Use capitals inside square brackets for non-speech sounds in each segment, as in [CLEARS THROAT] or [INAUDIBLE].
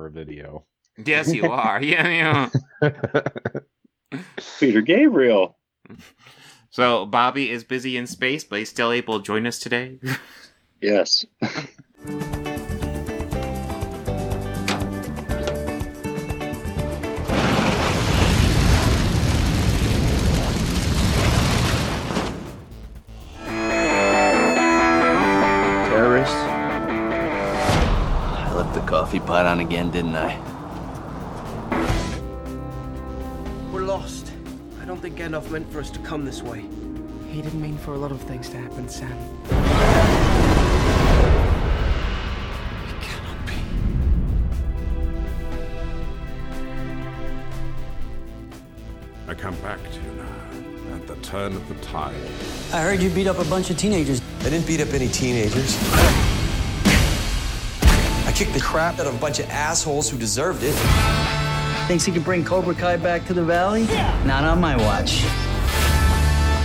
camera video. Yes, you are. [LAUGHS] yeah, yeah. Peter Gabriel. So Bobby is busy in space, but he's still able to join us today. Yes. [LAUGHS] coffee pot on again, didn't I? We're lost. I don't think Gandalf meant for us to come this way. He didn't mean for a lot of things to happen, Sam. It cannot be. I come back to you now, at the turn of the tide. I heard you beat up a bunch of teenagers. I didn't beat up any teenagers. I kicked the crap out of a bunch of assholes who deserved it. Thinks he can bring Cobra Kai back to the valley? Yeah. Not on my watch.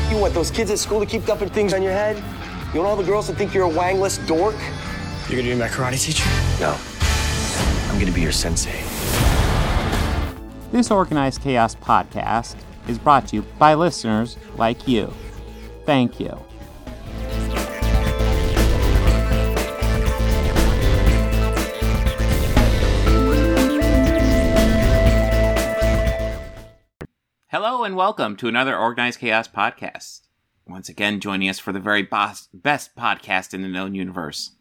You want those kids at school to keep dumping things on your head? You want all the girls to think you're a wangless dork? You're gonna be my karate teacher? No. I'm gonna be your sensei. This Organized Chaos podcast is brought to you by listeners like you. Thank you. And welcome to another Organized Chaos podcast. Once again, joining us for the very boss, best podcast in the known universe.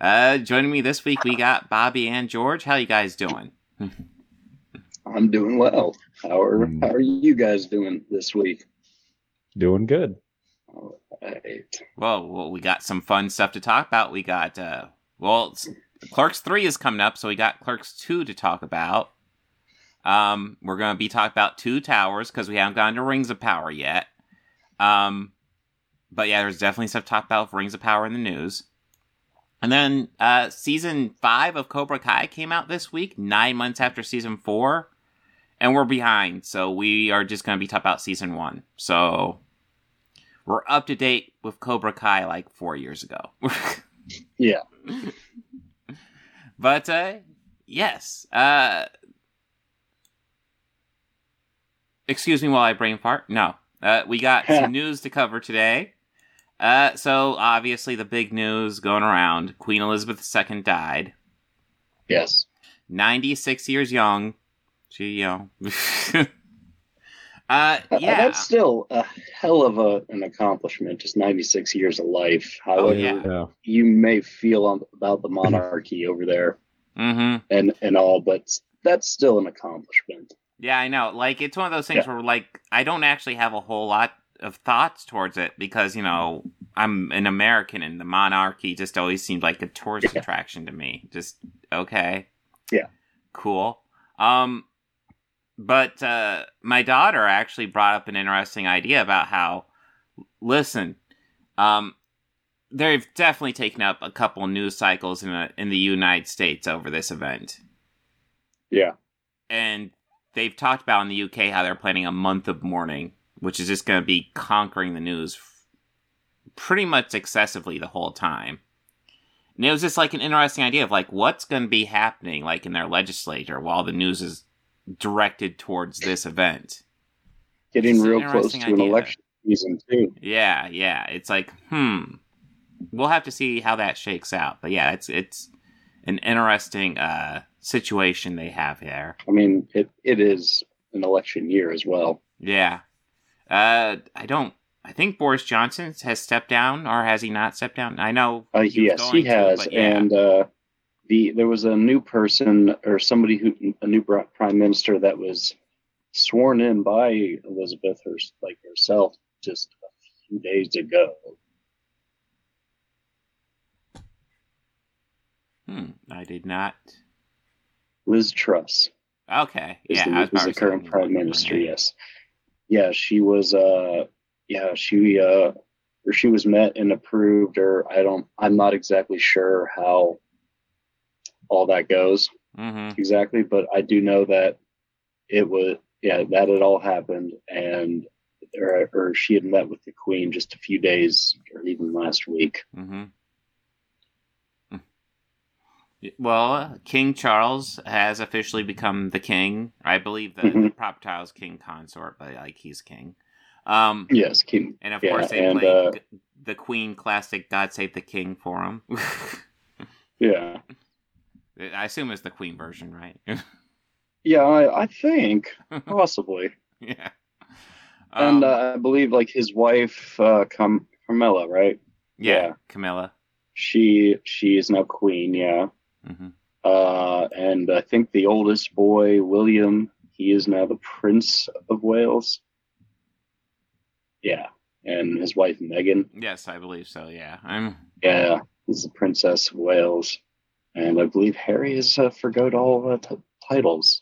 Uh, joining me this week, we got Bobby and George. How you guys doing? I'm doing well. How are Mm. how are you guys doing this week? Doing good. All right. Well, well, we got some fun stuff to talk about. We got, uh, well, it's- Clerks 3 is coming up, so we got Clerks 2 to talk about. Um, we're going to be talking about Two Towers because we haven't gotten to Rings of Power yet. Um, but yeah, there's definitely stuff to talk about for Rings of Power in the news. And then uh, season 5 of Cobra Kai came out this week, nine months after season 4. And we're behind, so we are just going to be talking about season 1. So we're up to date with Cobra Kai like four years ago. [LAUGHS] Yeah. but uh yes. Uh excuse me while I brain fart. No. Uh we got [LAUGHS] some news to cover today. Uh so obviously the big news going around, Queen Elizabeth II died. Yes. 96 years young. She, you know. uh yeah. That's still a hell of a, an accomplishment. Just 96 years of life. Oh However, yeah. Yeah. you may feel on, about the monarchy over there Mhm. and and all, but that's still an accomplishment. Yeah, I know. Like it's one of those things Yeah. where like I don't actually have a whole lot of thoughts towards it because, you know, I'm an American and the monarchy just always seemed like a tourist Yeah. attraction to me. Just okay. Yeah. Cool. Um but uh my daughter actually brought up an interesting idea about how listen, um they've definitely taken up a couple news cycles in in the United States over this event Yeah. and they've talked about in the UK how they're planning a month of mourning, which is just going to be conquering the news f- pretty much excessively the whole time. And it was just like an interesting idea of like what's going to be happening like in their legislature while the news is directed towards this event. Getting real close to interesting an election season too. Yeah, yeah, it's like hmm. We'll have to see how that shakes out. But yeah, it's it's an interesting uh situation they have there. I mean, it, it is an election year as well. Yeah. Uh, I don't. I think Boris Johnson has stepped down, or has he not stepped down? I know. Uh, he yes, he has, but yeah. and uh, the there was a new person or somebody who a new prime minister that was sworn in by Elizabeth her, like herself just a few days ago. Hmm, I did not. Liz Truss Okay. Yeah, the, I was is the current prime minister. Yes, yeah, she was. Uh, yeah, she uh, or she was met and approved, or I don't. I'm not exactly sure how all that goes. Mhm. exactly, but I do know that it was yeah that it all happened, and or, or she had met with the queen just a few days or even last week. Mhm. Well, King Charles has officially become the king. I believe the, the Mhm. proper title is king consort, but like he's king. Um, Yes, King. and of yeah, course they and, played uh, the Queen classic "God Save the King" for him. [LAUGHS] Yeah, I assume it's the Queen version, right? [LAUGHS] yeah, I, I think [LAUGHS] possibly, yeah. and Um, uh, I believe like his wife, uh, Cam- Carmela, right? yeah, yeah. Camilla. She she is now queen. Yeah, hmm uh, and I think the oldest boy, William, he is now the Prince of Wales. Yeah, and his wife Meghan, Yes, I believe so. Yeah, I'm. yeah, he's the Princess of Wales, and I believe Harry has uh, forgot all uh, t- titles.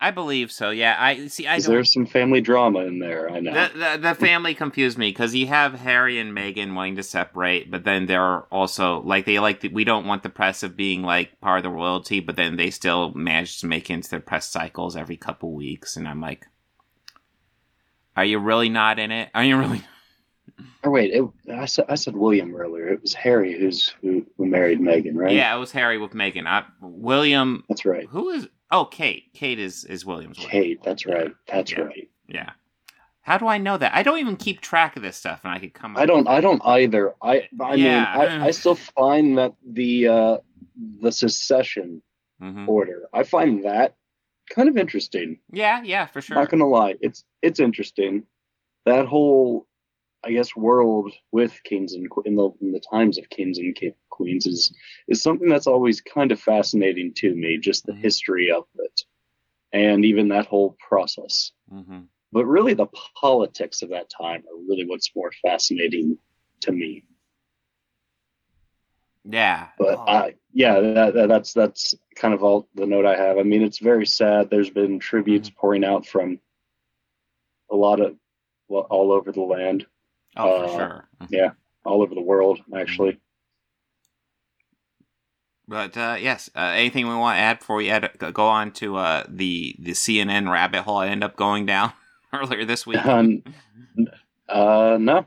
I believe so. Yeah, I see. I. There's some family drama in there. I know. The, the, the family confused me because you have Harry and Meghan wanting to separate, but then they're also like they like the, we don't want the press of being like part of the royalty, but then they still manage to make it into their press cycles every couple weeks, and I'm like, are you really not in it? Are you really? [LAUGHS] Or oh, wait, it, I said I said William earlier. It was Harry who's who, who married Meghan, right? Yeah, it was Harry with Meghan. I, William, that's right. who is? Oh, Kate. Kate is is William's. Kate, that's right. That's Yeah. right. Yeah. How do I know that? I don't even keep track of this stuff, and I could come. up I don't. I don't either. I. I mean, I, I still find that the uh, the secession Mhm. order. I find that kind of interesting. Yeah, yeah, for sure. Not gonna lie, it's it's interesting. That whole, I guess, world with kings and in the in the times of kings and queens is is something that's always kind of fascinating to me. Just the Mhm. history of it, and even that whole process. hmm But really, the politics of that time are really what's more fascinating to me. Yeah. But Oh. I, yeah, that, that, that's that's kind of all the note I have. I mean, it's very sad. There's been tributes Mm-hmm. pouring out from a lot of well, all over the land, oh, for uh, sure. yeah, all over the world actually. But uh, yes, uh, anything we want to add before we add, go on to uh, the the CNN rabbit hole I end up going down [LAUGHS] earlier this week? Um, uh, no,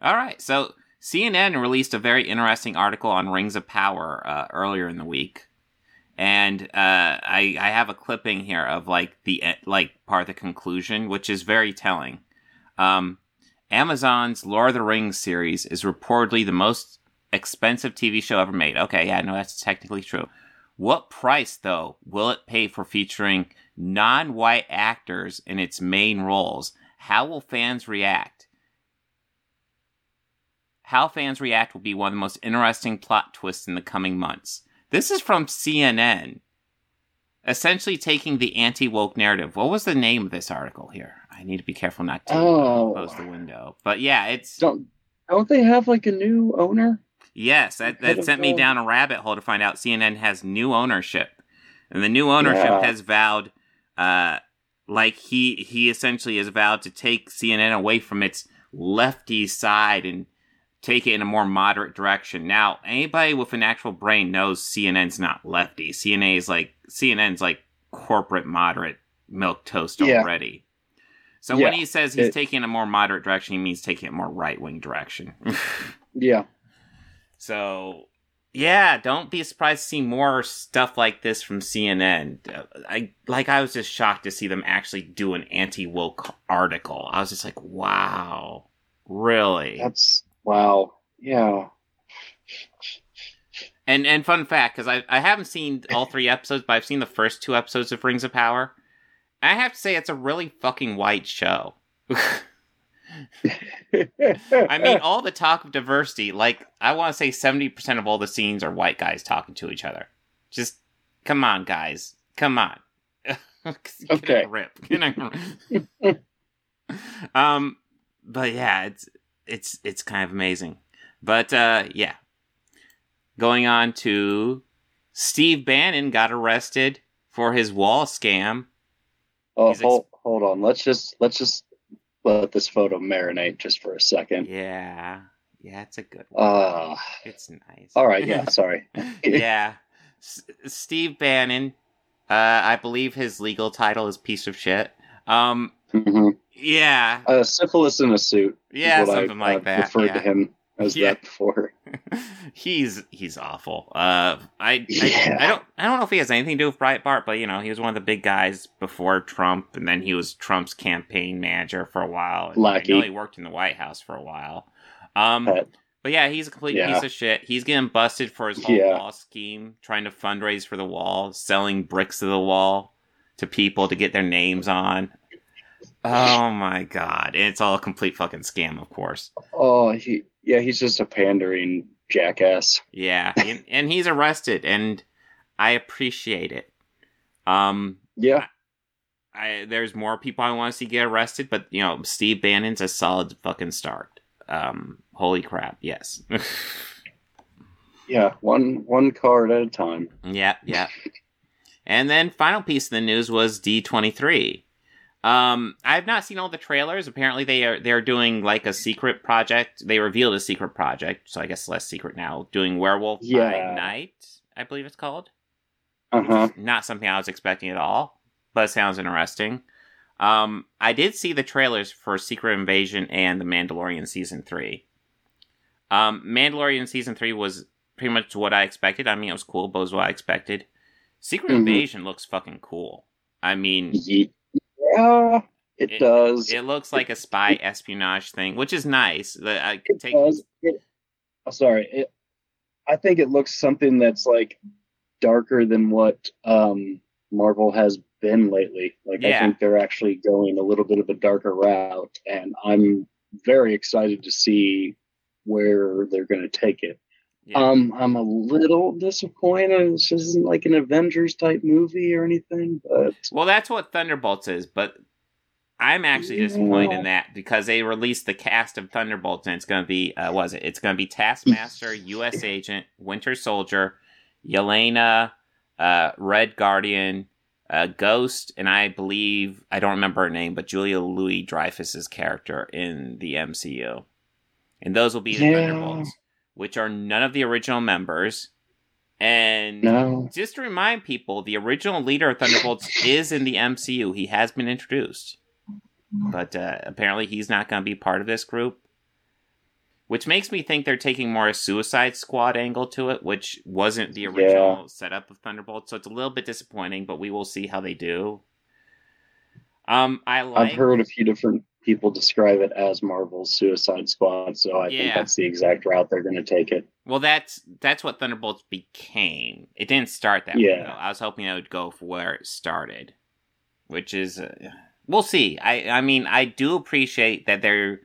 All right, so CNN released a very interesting article on Rings of Power uh, earlier in the week, and uh, I I have a clipping here of like the e- like part of the conclusion, which is very telling. Um, Amazon's Lord of the Rings series is reportedly the most expensive TV show ever made. Okay, yeah, no, that's technically true. What price, though, will it pay for featuring non white actors in its main roles? How will fans react? How fans react will be one of the most interesting plot twists in the coming months. This is from CNN, essentially taking the anti woke narrative. What was the name of this article here? I need to be careful not to Oh. close the window. But yeah, it's. don't don't they have like a new owner? Yes, that, that sent me down a rabbit hole to find out CNN has new ownership, and the new ownership Yeah. has vowed, uh, like he he essentially has vowed to take CNN away from its lefty side and take it in a more moderate direction. Now, anybody with an actual brain knows CNN's not lefty. CNN is like CNN's like corporate moderate milk toast Yeah. already. So when he says he's it- taking a more moderate direction, he means taking a more right wing direction. [LAUGHS] Yeah, So, yeah, don't be surprised to see more stuff like this from CNN. Uh, I like I was just shocked to see them actually do an anti woke article. I was just like, wow, really? that's wow. Yeah, And and fun fact, because I I haven't seen all three [LAUGHS] episodes, but I've seen the first two episodes of Rings of Power. I have to say, it's a really fucking white show. [LAUGHS] I mean, [LAUGHS] all the talk of diversity, like I want to say, seventy percent of all the scenes are white guys talking to each other. Just come on, guys, come on. [LAUGHS] Okay. [LAUGHS] a grip. Get a grip. um, but yeah, it's it's it's kind of amazing. But uh, yeah, going on to Steve Bannon got arrested for his wall scam. Oh, He's ex- hold, hold on. Let's just let's just let this photo marinate just for a second. Yeah, yeah, it's a good one. Uh, it's nice. all right. Yeah. Sorry. [LAUGHS] [LAUGHS] yeah. S- Steve Bannon, uh, I believe his legal title is piece of shit. Um, Mhm. yeah, Uh, syphilis in a suit. yeah, what I- something like I've that. Referred yeah. to him. As Yeah. that before. [LAUGHS] he's he's awful. Uh, I, Yeah. I I don't I don't know if he has anything to do with Breitbart, but you know he was one of the big guys before Trump, and then he was Trump's campaign manager for a while. And I know he worked in the White House for a while. Um, Pet. but yeah, he's a complete Yeah. piece of shit. He's getting busted for his whole Yeah. wall scheme, trying to fundraise for the wall, selling bricks of the wall to people to get their names on. Oh my god! And it's all a complete fucking scam, of course. Oh, he yeah, he's just a pandering jackass. Yeah, and, [LAUGHS] and he's arrested, and I appreciate it. Um, Yeah, I there's more people I want to see get arrested, but you know, Steve Bannon's a solid fucking start. Um, holy crap, yes. [LAUGHS] yeah, one one card at a time. yeah, yeah. [LAUGHS] And then final piece of the news was D23. Um, I've not seen all the trailers. Apparently, they are they're doing like a secret project. They revealed a secret project, so I guess less secret now. Doing Werewolf by Yeah. Night, I believe it's called. Uh huh. not something I was expecting at all, but it sounds interesting. Um, I did see the trailers for Secret Invasion and The Mandalorian season three. Um, Mandalorian season three was pretty much what I expected. I mean, it was cool, but it was what I expected. Secret Mhm. Invasion looks fucking cool. I mean, Yeah, it, It- does. it looks like a spy espionage thing, which is nice. I It take, does. It, oh, sorry. It, I think it looks something that's like darker than what um, Marvel has been lately. Like Yeah. I think they're actually going a little bit of a darker route, and I'm very excited to see where they're going to take it. Yeah. Um, I'm a little disappointed. This isn't like an Avengers type movie or anything, but Well, that's what Thunderbolts is, but I'm actually disappointed in that because they released the cast of Thunderbolts and it's going to be, uh, was it? It's going to be Taskmaster, [LAUGHS] U.S. Agent, Winter Soldier, Yelena, uh, Red Guardian, uh, Ghost, and I believe, I don't remember her name, but Julia Louis Dreyfus's character in the MCU. And those will be the Yeah. Thunderbolts, which are none of the original members. And no. just to remind people, the original leader of Thunderbolts is in the MCU. He has been introduced, but uh, apparently he's not going to be part of this group. Which makes me think they're taking more a Suicide Squad angle to it, which wasn't the original setup of Thunderbolts. So it's a little bit disappointing, but we will see how they do. Um, I like. I've heard a few different people describe it as Marvel's Suicide Squad, so I Yeah. think that's the exact route they're going to take it. Well, that's that's what Thunderbolts became. It didn't start that way. Though. I was hoping it would go for where it started, which is uh, we'll see. I I mean I do appreciate that they're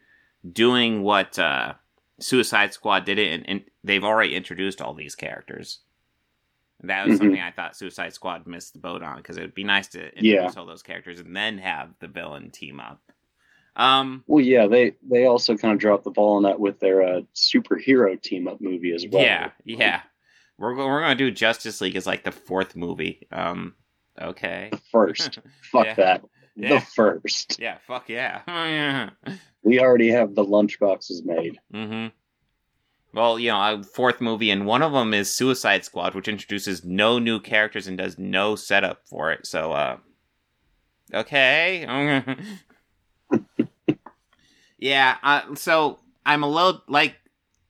doing what uh, Suicide Squad did it, and, and they've already introduced all these characters. That was Mhm. something I thought Suicide Squad missed the boat on because it would be nice to introduce Yeah. all those characters and then have the villain team up. Um, Well, yeah, they they also kind of dropped the ball on that with their uh, superhero team up movie as well. Yeah, yeah. We're we're gonna do Justice League as like the fourth movie. Um, okay. The first. [LAUGHS] Fuck Yeah. that. Yeah. The first. Yeah, fuck yeah. [LAUGHS] We already have the lunchboxes made. mm-hmm. Well, you know, a fourth movie, and one of them is Suicide Squad, which introduces no new characters and does no setup for it. So, uh, okay. [LAUGHS] yeah. Uh, so I'm a little like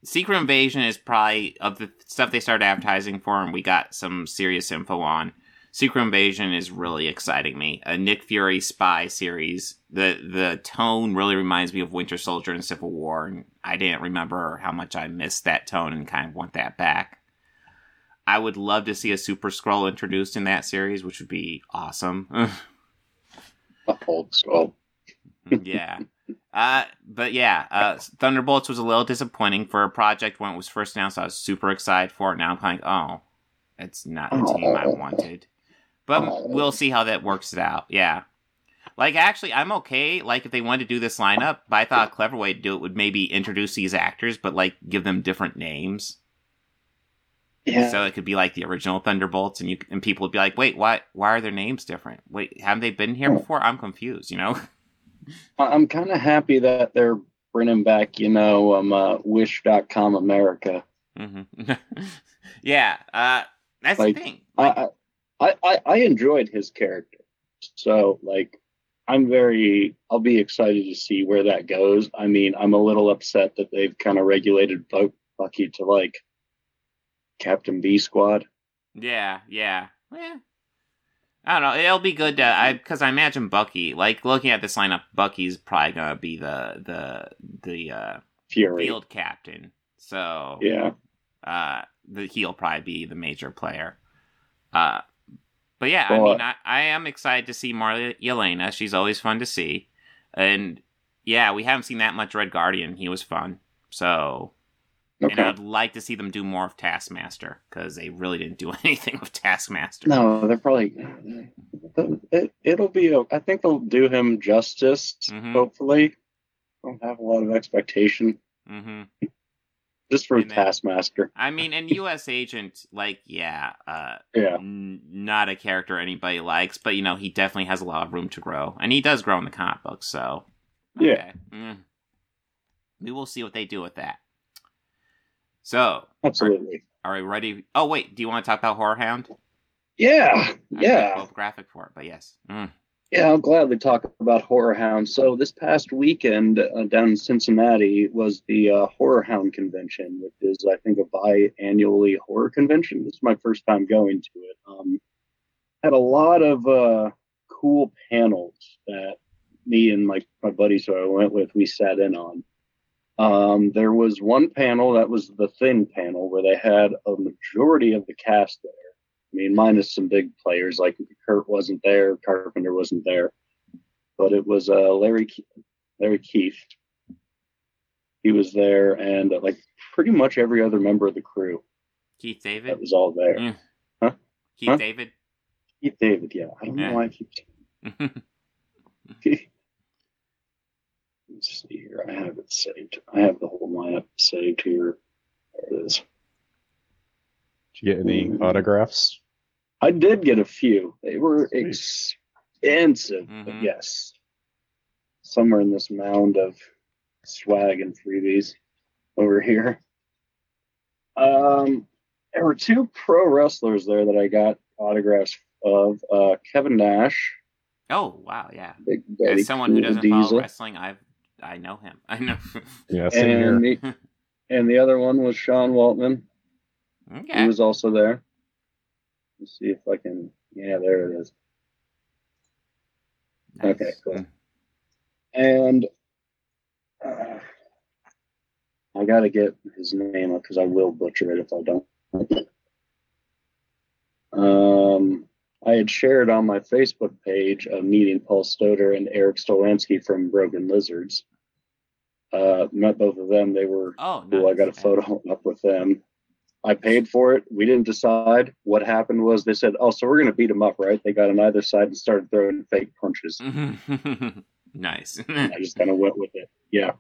Secret Invasion is probably of the stuff they started advertising for, and we got some serious info on. Secret Invasion is really exciting me. A Nick Fury spy series. The the tone really reminds me of Winter Soldier and Civil War, and I didn't remember how much I missed that tone and kind of want that back. I would love to see a Super Skrull introduced in that series, which would be awesome. [LAUGHS] a Old skull. yeah. [LAUGHS] Uh, but yeah, uh, Thunderbolts was a little disappointing for a project when it was first announced. I was super excited for it. Now I'm kind of like, oh, it's not the team I wanted. But we'll see how that works it out. Yeah. Like, actually, I'm okay. Like, if they wanted to do this lineup, but I thought a clever way to do it would maybe introduce these actors, but like give them different names. Yeah. So it could be like the original Thunderbolts, and you and people would be like, "Wait, why? Why are their names different? Wait, haven't they been here before? I'm confused." You know? [LAUGHS] I- I'm kind of happy that they're bringing back, you know, um, uh, Wish.com America. hmm [LAUGHS] yeah, uh, that's Like, the thing. I, I, I, I enjoyed his character. So, like, I'm very. I'll be excited to see where that goes. I mean, I'm a little upset that they've kind of regulated Bu- Bucky to like Captain B Squad. Yeah, yeah, yeah. I don't know. It'll be good to I because I imagine Bucky, like looking at this lineup, Bucky's probably gonna be the the the uh, Fury. field captain. So Yeah. uh, the he'll probably be the major player. Uh, but yeah, I Well, mean, I, I am excited to see more Yelena. She's always fun to see, and yeah, we haven't seen that much Red Guardian. He was fun, so and I'd like to see them do more of Taskmaster because they really didn't do [LAUGHS] anything with Taskmaster. No, they're probably. It, it'll be. a- I think they'll do him justice. Mhm. Hopefully, don't have a lot of expectation Mm-hmm. just for then- Taskmaster. I mean, and U.S. Agent, like, yeah, uh, Yeah. n- not a character anybody likes, but you know, he definitely has a lot of room to grow, and he does grow in the comic books. So, Yeah. Mm. we will see what they do with that. So, Absolutely. are we ready? Oh, wait, do you want to talk about Horror Hound? Yeah. I Yeah. both graphic for it, but yes. Mm. Yeah, I'll gladly talk about Horror Hound. So this past weekend uh, down in Cincinnati was the uh, Horror Hound convention, which is I think a biannually horror convention. This is my first time going to it. Um, had a lot of uh, cool panels that me and my my buddies who I went with we sat in on. Um, there was one panel that was the Thing panel where they had a majority of the cast there. I mean, minus some big players like Kurt wasn't there, Carpenter wasn't there, but it was uh, Larry Ke- Larry Keith. He was there, and uh, like pretty much every other member of the crew Keith David? that was all there. Huh? Keith Huh? David? Keith David, yeah. I don't Yeah. know why I keep. [LAUGHS] [LAUGHS] [LAUGHS] Let's see here. I have it saved. I have the whole lineup saved here. There it is. Did you get any Mm. autographs? I did get a few. They were expensive, but Mhm. yes. Somewhere in this mound of swag and freebies over here. Um, there were two pro wrestlers there that I got autographs of. Uh, Kevin Nash, oh, wow, yeah. Big As someone who doesn't Diesel, follow wrestling, I've I know him. [LAUGHS] I know. Yeah, same and the, [LAUGHS] and the other one was Sean Waltman. Okay. He was also there. Let's see if I can. Yeah, there it is. Nice. okay, cool. And uh, I gotta get his name up because I will butcher it if I don't. Um, I had shared on my Facebook page of meeting Paul Soter and Erik Stolhanske from Broken Lizards. Uh, met both of them. They were Oh, cool. I got a photo [LAUGHS] up with them. I paid for it. We didn't decide. What happened was they said, "Oh, so we're gonna beat them up, right?" They got on either side and started throwing fake punches. [LAUGHS] nice. [LAUGHS] I just kind of went with it. Yeah.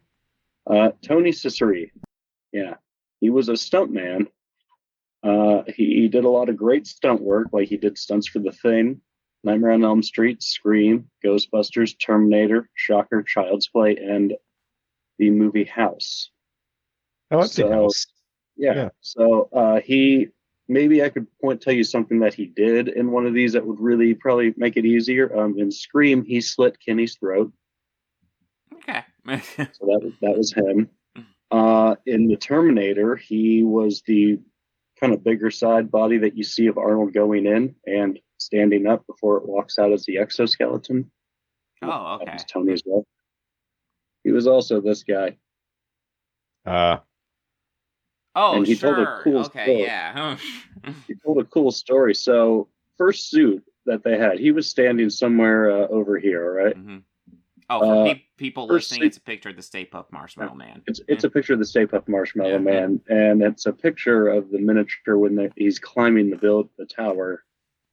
Uh, Tony Cecere. Yeah. He was a stuntman. Uh, he, he did a lot of great stunt work, like he did stunts for The Thing, Nightmare on Elm Street, Scream, Ghostbusters, Terminator, Shocker, Child's Play, and the movie House. Oh, I've seen So- House. Yeah. Yeah. So uh, he maybe I could point tell you something that he did in one of these that would really probably make it easier. Um, in Scream, he slit Kenny's throat. okay. So that was that was him. [LAUGHS] Uh, in the Terminator, he was the kind of bigger side body that you see of Arnold going in and standing up before it walks out as the exoskeleton. oh, That okay. was Tony as well. He was also this guy. Uh, Oh, and he told a sure. cool okay, story. yeah. [LAUGHS] He told a cool story. So first suit that they had, he was standing somewhere uh, over here. All right? Mhm. Oh, for Uh, pe- people first listening, thing- it's a picture of the Stay Puft Marshmallow Man. It's it's a picture of the Stay Puft Marshmallow Yeah. Man, and it's a picture of the miniature when the, he's climbing the build the tower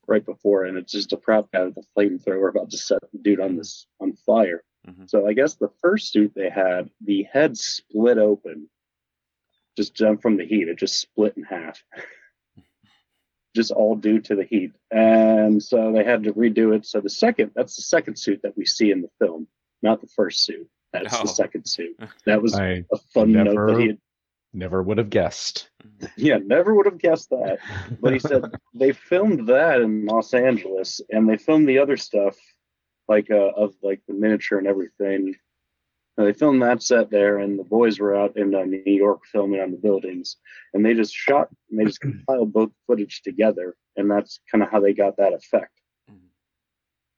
right before, and it's just a prop guy with a flamethrower about to set the dude on this on fire. Mhm. So I guess the first suit they had, the head split open, just jumped from the heat. It just split in half, [LAUGHS] just all due to the heat, and so they had to redo it. So the second, that's the second suit that we see in the film, not the first suit. That's Oh. the second suit. [LAUGHS] That was I a fun note that he had never would have guessed. [LAUGHS] yeah, never would have guessed that. But he said they filmed that in Los Angeles, and they filmed the other stuff like uh, of like the miniature and everything. And they filmed that set there, and the boys were out in uh, New York filming on the buildings, and they just shot and they just [CLEARS THROAT] compiled both footage together, and that's kind of how they got that effect.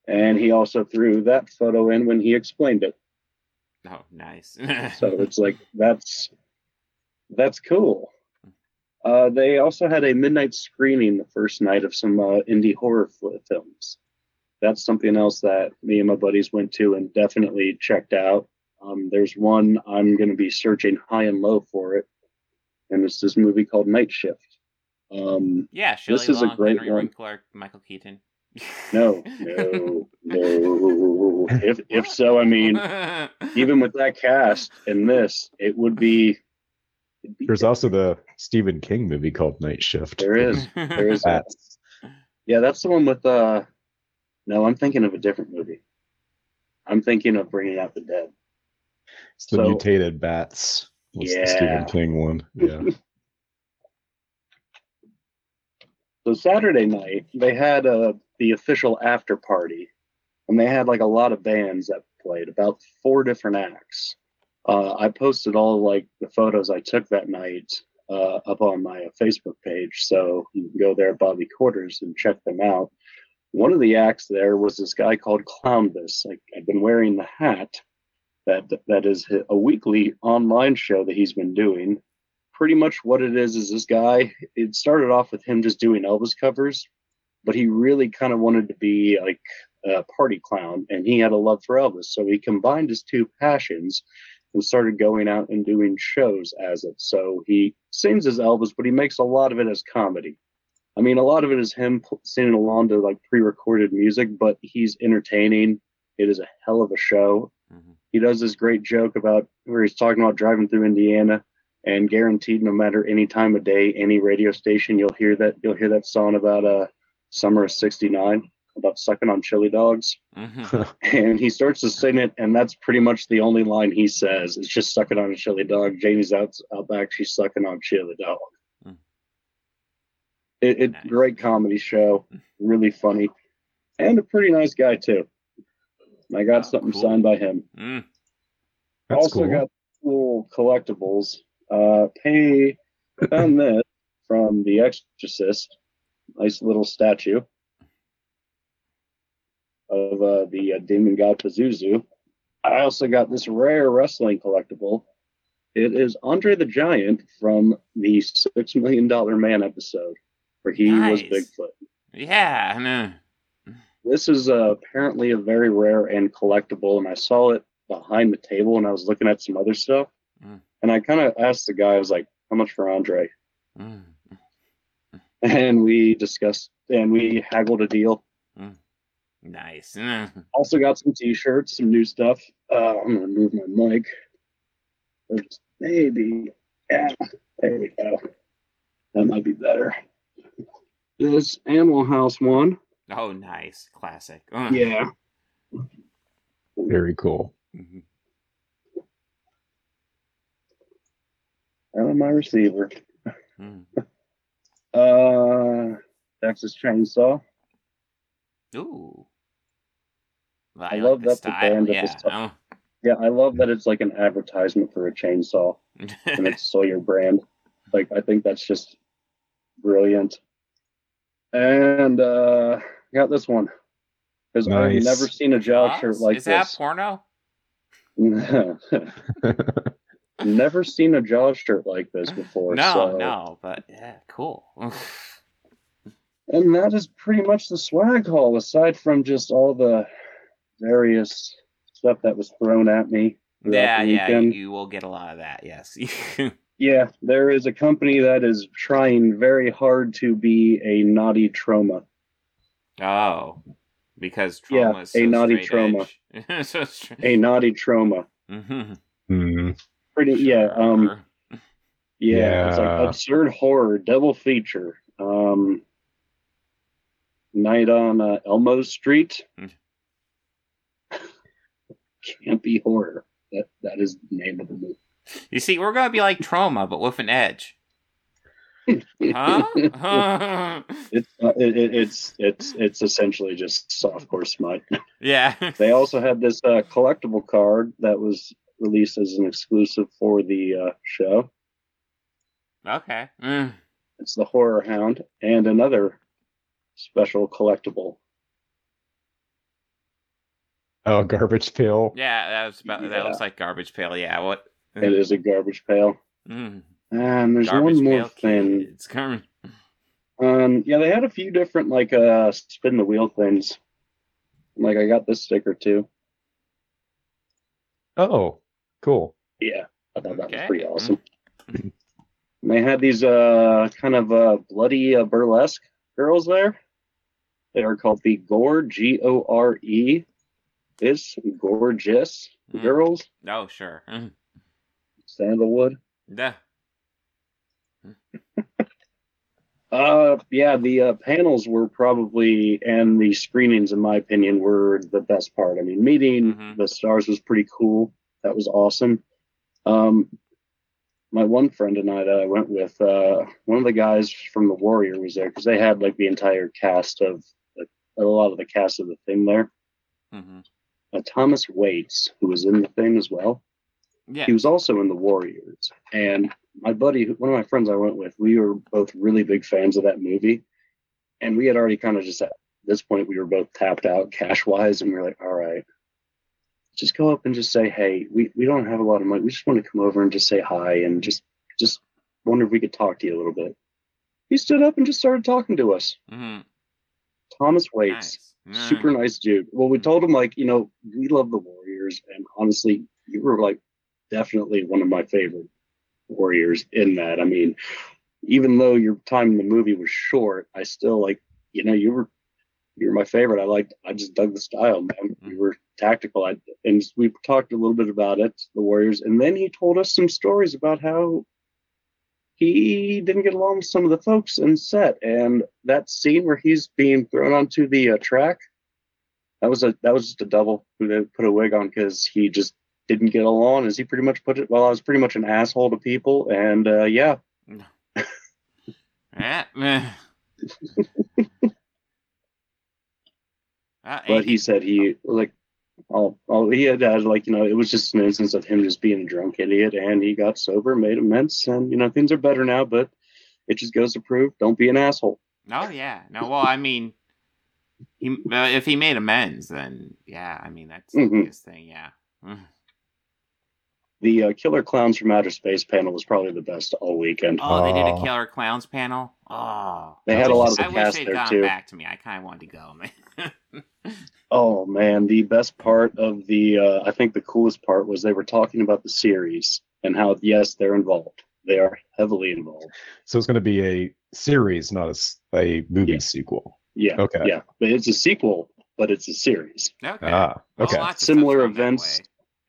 And he also threw that photo in when he explained it. Oh, nice. [LAUGHS] So it's like that's that's cool. Uh, they also had a midnight screening the first night of some uh, indie horror films. That's something else that me and my buddies went to and definitely checked out. Um, there's one I'm going to be searching high and low for it, and it's this movie called Night Shift. Um, yeah, Shelley this is a Long, great Henry one. Winkler, Michael Keaton. No, no, no. If if so, I mean, [LAUGHS] even with that cast and this, it would be. it'd be There's also the Stephen King movie called Night Shift. There is. There is [LAUGHS] that. Yeah, that's the one with uh no, I'm thinking of a different movie. I'm thinking of Bringing Out the Dead. It's the So- mutated bats. Was the Stephen King one. Yeah. [LAUGHS] So Saturday night, they had uh, the official after party, and they had like a lot of bands that played, about four different acts. Uh, I posted all like the photos I took that night uh, up on my Facebook page, so you can go there, Bobby Quarters, and check them out. One of the acts there was this guy called Clownvis. I've been wearing the hat. That that is a weekly online show that he's been doing pretty much what it is is this guy it started off with him just doing elvis covers but he really kind of wanted to be like a party clown and he had a love for elvis so he combined his two passions and started going out and doing shows as it so he sings as elvis but he makes a lot of it as comedy i mean a lot of it is him singing along to like pre-recorded music but he's entertaining. It is a hell of a show. He does this great joke about where he's talking about driving through indiana and guaranteed no matter any time of day any radio station you'll hear that you'll hear that song about uh summer of 69 about sucking on chili dogs. Mhm. [LAUGHS] and he starts to sing it and that's pretty much the only line he says. It's just sucking on a chili dog. Janie's out, out back she's sucking on chili dog. It, it Nice. great comedy show really funny and a pretty nice guy too i got Oh, something cool. signed by him Mm. Also cool. got cool collectibles. Uh, pay found this from The Exorcist. Nice little statue of uh, the uh, demon god Pazuzu. I also got this rare wrestling collectible. It is Andre the Giant from the Six Million Dollar Man episode, where he was Bigfoot. Yeah. no. This is uh, apparently a very rare and collectible, and I saw it behind the table, and I was looking at some other stuff, Mm. and I kind of asked the guy, I was like, "How much for Andre?" Mm. [LAUGHS] And we discussed, and we haggled a deal. Nice. Mm. Also got some T-shirts, some new stuff. Uh, I'm gonna move my mic. There's maybe, yeah, there we go. That might be better. This Animal House one, Oh, nice. Classic. Yeah. Very cool. Mhm. And my receiver. Mm. [LAUGHS] Uh, Texas Chainsaw. Ooh. I I, love like the that the band of Yeah. this stuff. Yeah, I love that it's like an advertisement for a chainsaw Oh. [LAUGHS] and it's Sawyer brand. Like, I think that's just brilliant. And uh, got this one because I've Nice. never seen a job shirt Jaws? like Is that this. porno? [LAUGHS] never seen a Jaws shirt like this before. No, so- no, but yeah, cool. And that is pretty much the swag haul, aside from just all the various stuff that was thrown at me. yeah, the yeah, you, you will get a lot of that. Yes. [LAUGHS] Yeah, there is a company that is trying very hard to be a naughty Troma. oh, because Yeah, Troma is a naughty Troma. [LAUGHS] so straight. A naughty Troma. Pretty yeah, um Sure. yeah, it's like absurd horror, double feature. Um Night on uh, Elmo Street. Hmm. [LAUGHS] Can't be horror. That that is the name of the movie. You see, we're gonna be like Troma, but with an edge. Huh? [LAUGHS] it's uh, it, it, it's it's it's essentially just softcore smut. [LAUGHS] yeah. They also had this uh, collectible card that was released as an exclusive for the uh, show. Okay. Mm. It's the Horror Hound and another special collectible. Oh, garbage pail. Yeah, that was about, that looks like garbage pail. Yeah. What? It is a garbage pail. Mm. And there's Garbage one more pail thing. kids. Come- Um, yeah, they had a few different like uh spin the wheel things. Like I got this sticker too. Oh, cool. Yeah, I thought that Okay. was pretty awesome. And [CLEARS THROAT] they had these uh kind of uh bloody uh, burlesque girls there. They are called the Gore G O R E is gorgeous Mm. girls. Oh, sure. Mm. Sandalwood. Yeah. [LAUGHS] Uh, yeah, the uh, panels were probably, and the screenings, in my opinion, were the best part. I mean, meeting Mhm. the stars was pretty cool. That was awesome. Um, my one friend and I that I went with, uh, one of the guys from the Warrior was there because they had like the entire cast of a lot of the cast of the thing there. hmm Uh, Thomas Waites, who was in the thing as well. Yeah. He was also in the Warriors. And my buddy, one of my friends I went with, we were both really big fans of that movie. And we had already kind of just at this point, we were both tapped out cash wise. And we were like, all right, just go up and just say, hey, we, we don't have a lot of money. We just want to come over and just say hi and just, just wonder if we could talk to you a little bit. He stood up and just started talking to us. hmm Thomas Waites Nice. super Mm. nice dude. Well, we told him like, you know, we love the Warriors, and honestly, you were like definitely one of my favorite Warriors in that. I mean, even though your time in the movie was short, I still like, you know, you were you were my favorite. I liked, I just dug the style, man. You were tactical. I, and we talked a little bit about it, the Warriors, and then he told us some stories about how he didn't get along with some of the folks in set and that scene where he's being thrown onto the uh, track that was a that was just a double who they put a wig on because he just didn't get along as he pretty much put it well i was pretty much an asshole to people and uh, yeah Yeah. [LAUGHS] but he said he like oh, oh he had uh, like you know it was just an instance of him just being a drunk idiot and he got sober made amends and you know things are better now but it just goes to prove don't be an asshole Oh yeah. No. Well, I mean, he if he made amends, then yeah. I mean, that's the Mhm. biggest thing. Yeah. The uh, killer clowns from outer space panel was probably the best all weekend Oh, they did a killer clowns panel. Oh, They had a lot of the I wish cast they'd there, gone too. back to me. I kind of wanted to go, man. [LAUGHS] Oh man, the best part of the uh, I think the coolest part was they were talking about the series and how yes, they're involved. They are heavily involved. So it's going to be a series, not a movie Yeah. sequel. Yeah. Okay. Yeah. But it's a sequel, but it's a series. okay. Ah, okay. lots of Similar stuff's events.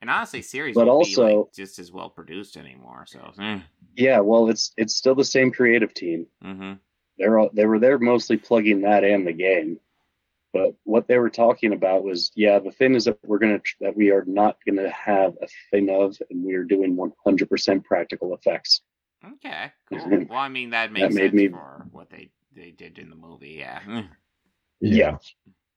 Way. And honestly, series But but also- be like just as well produced anymore. So, mm, Yeah, well it's it's still the same creative team. Mm-hmm. They're all, they were there mostly plugging that and the game. But what they were talking about was, yeah, the thing is that we're gonna that we are not gonna have a thing of, and we are doing 100% practical effects. okay, cool. Well, I mean, that makes made sense me- for what they they did in the movie. Yeah. Mm. [LAUGHS] Yeah.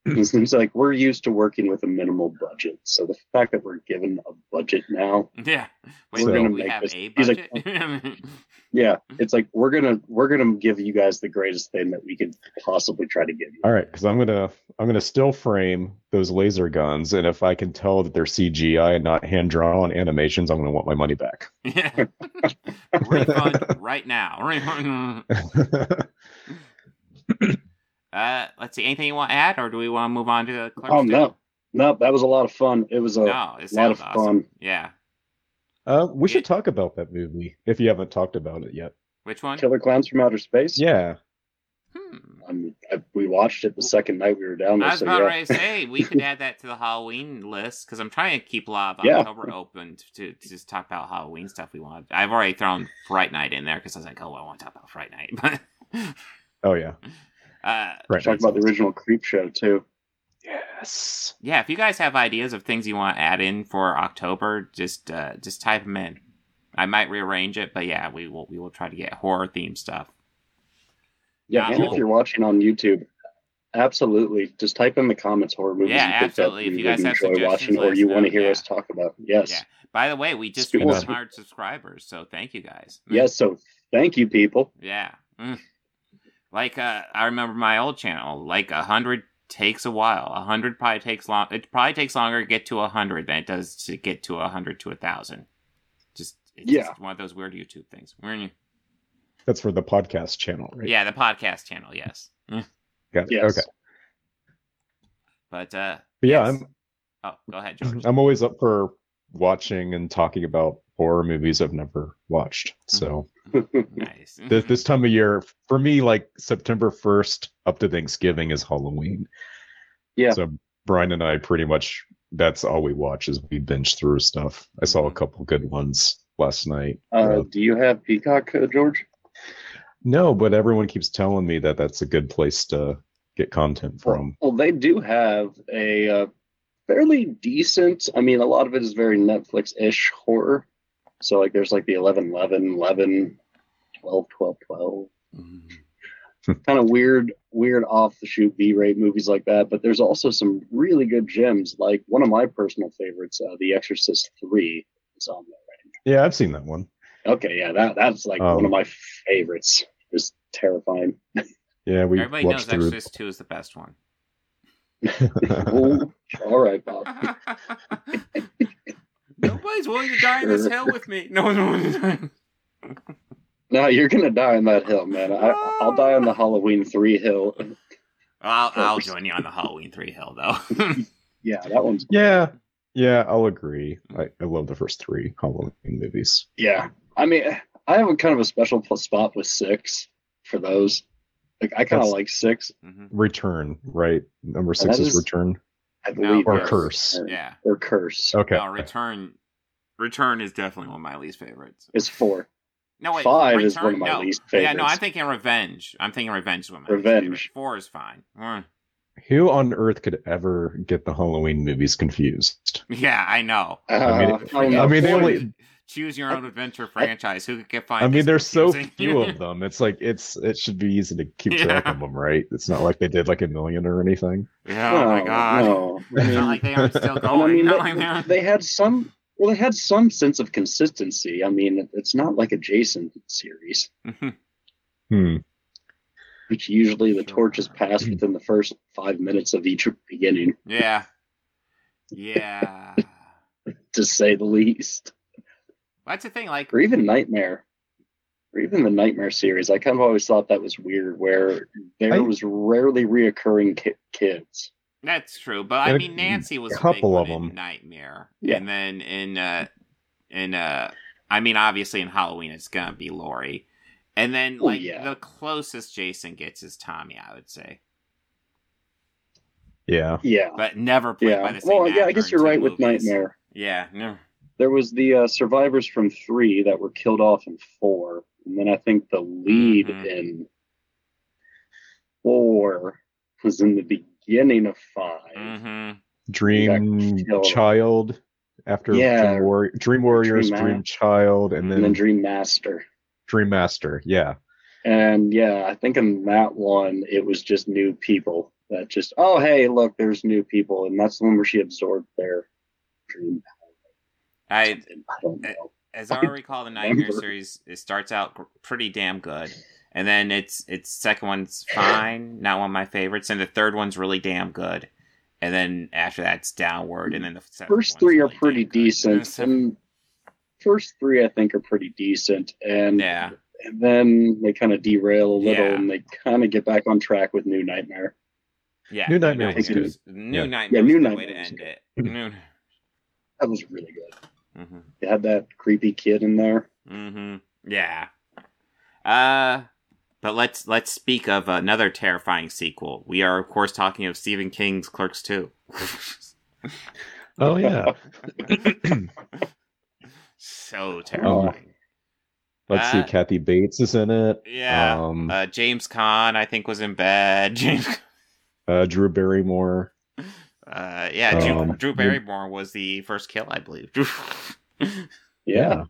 It's, it's like we're used to working with a minimal budget, so the fact that we're given a budget now, Yeah. Wait, We're wait, gonna we make have this- a he's like- [LAUGHS] yeah, it's like we're gonna we're gonna give you guys the greatest thing that we could possibly try to give you. All right, because I'm gonna I'm gonna still frame those laser guns, and if I can tell that they're CGI and not hand drawn animations, I'm gonna want my money back. [LAUGHS] yeah. Refund right now. Refund. [LAUGHS] uh, let's see. Anything you want to add, or do we want to move on to the Clerks Oh two? no, no, that was a lot of fun. It was a No, it lot of awesome. fun. Yeah. uh, we should talk about that movie if you haven't talked about it yet. Which one? Killer Clowns from Outer Space. Yeah. Hmm. I mean, I, we watched it the second night we were down there. I was so about yeah. ready to say we could [LAUGHS] add that to the Halloween list because I'm trying to keep a lot of Yeah. October open to, to just talk about Halloween stuff we want. I've already thrown Fright Night in there because I was like, oh, I want to talk about Fright Night. But Oh yeah. [LAUGHS] uh, Right. Talk about the original Creep Show too. Yes. yeah, if you guys have ideas of things you want to add in for October, just uh, just type them in. I might rearrange it, but yeah, we will we will try to get horror themed stuff Yeah, Not and old. if you're watching on YouTube, absolutely, just type in the comments horror movies. Yeah, you picked up absolutely. If you guys have enjoy suggestions, watching, or us you want to hear yeah. us talk about, yes, Yeah. By the way, we just Speak- reached well, 100 subscribers, so thank you guys. yes. So thank you, people. Yeah. Mm. Like uh, I remember my old channel. Like a hundred takes a while. A hundred probably takes long. It probably takes longer to get to a hundred than it does to get to a hundred to a thousand. Just it's Yeah. just one of those weird YouTube things. We're in, That's for the podcast channel, right? yeah, the podcast channel. Yes. [LAUGHS] Got it. Yes. Okay. But uh, But yeah, yes. I'm Oh, go ahead, [CLEARS THROAT] George. I'm always up for watching and talking about horror movies I've never watched. Mm-hmm. So nice. this, this time of year, for me, like September 1st up to Thanksgiving is Halloween. Yeah. So Brian and I pretty much that's all we watch is we binge through stuff. I saw a couple good ones last night. Uh, Uh, do you have Peacock, uh, George? no, but everyone keeps telling me that that's a good place to get content from. Well, they do have a uh, fairly decent. I mean, a lot of it is very Netflix-ish horror. So like, there's like the 11, 11, 11, 12, 12, 12. kind of weird, weird off the shoot B rate movies like that. But there's also some really good gems. Like one of my personal favorites, uh, The Exorcist Three, is on there. Yeah, I've seen that one. Okay, yeah, that that's like Um, one of my favorites. Just terrifying. Yeah, we Everybody watched knows through. Exorcist Two is the best one. Ooh, [LAUGHS] all right, Bob. [LAUGHS] [LAUGHS] Nobody's willing to die in this Sure. hell with me. No one's willing to die. [LAUGHS] No, you're gonna die on that hill, man. I, I'll die on the Halloween Three hill. I'll, I'll join you on the Halloween Three Hill though. [LAUGHS] Yeah, that one's Yeah, yeah, I'll agree. I, I love the first three Halloween movies. yeah. I mean, I have a kind of a special spot with six for those. Like, I kind of like six. Mhm. Return, right? Number six that is is- Return I No, or yes. Curse. Yeah. or curse. Okay. No, Return. Return is definitely one of my least favorites. It's four. No, wait. Five Return, is one of my no. least favorites. Yeah, no, I'm thinking Revenge. I'm thinking Revenge is one of my least Revenge. favorites. Four is fine. Mm. Who on earth could ever get the Halloween movies confused? [LAUGHS] Yeah, I know. Uh, I mean, I don't. I mean, they Four- only. Choose your own adventure franchise. Who could get find? I mean, this there's so few of [LAUGHS] them. It's like it's it should be easy to keep track of them, right? It's not like they did like a million or anything. Yeah, oh my god. No. [LAUGHS] I It's mean, not like they aren't still and [LAUGHS] I mean, they, like they they had some. Well, they had some sense of consistency. I mean, it's not like a Jason series, Hmm. which usually the torch is passed within the first five minutes of each beginning, yeah. Yeah. to say the least. That's the thing. Like, or even Nightmare, or even the Nightmare series. I kind of always thought that was weird, where there I- was rarely reoccurring ki- kids. That's true, but I And a mean Nancy was a big couple one of in them. Nightmare, Yeah. and then in uh, in uh, I mean obviously in Halloween it's gonna be Laurie, and then Oh, like yeah. the closest Jason gets is Tommy, I would say, Yeah. Yeah, but never played by yeah. the same Well, yeah, I guess you're two right with. Nightmare. Yeah, no, There was the uh, survivors from three that were killed off in four, and then I think the lead Mhm. in four was in the beginning of 5 hmm Dream. Child after Yeah. Dream, Warrior, Dream Warriors, Dream Dream, Child, and and then then Dream Master. Dream Master. Yeah. And yeah, I think in that one it was just new people that just oh hey look there's new people, and that's the one where she absorbed their dream. I I don't eh, know. as I I recall, the Nightmare remember. series it starts out pretty damn good, and then it's its second one's fine, not one of my favorites, and the third one's really damn good, and then after that it's downward, and then the First one's three are pretty damn good. And then decent, and first three I think are pretty decent, and Yeah. and then they kind of derail a little, Yeah. and they kind of get back on track with New Nightmare. Yeah, New Nightmare was Nightmare's- New Yeah. Nightmare Yeah, New the way to Nightmare end it. [CLEARS THROAT] New, That was really good. Hmm They had that creepy kid in there. hmm Yeah. Uh, but let's let's speak of another terrifying sequel. We are of course talking of Stephen King's Clerks Two. Oh yeah. [LAUGHS] so terrifying. Let's Uh, see. Kathy Bates is in it. Yeah. Um, uh, James Caan, I think, was in bed. [LAUGHS] James. uh, Drew Barrymore. Uh, yeah, Drew, Um, Drew Barrymore was the first kill, I believe. [LAUGHS] Yeah.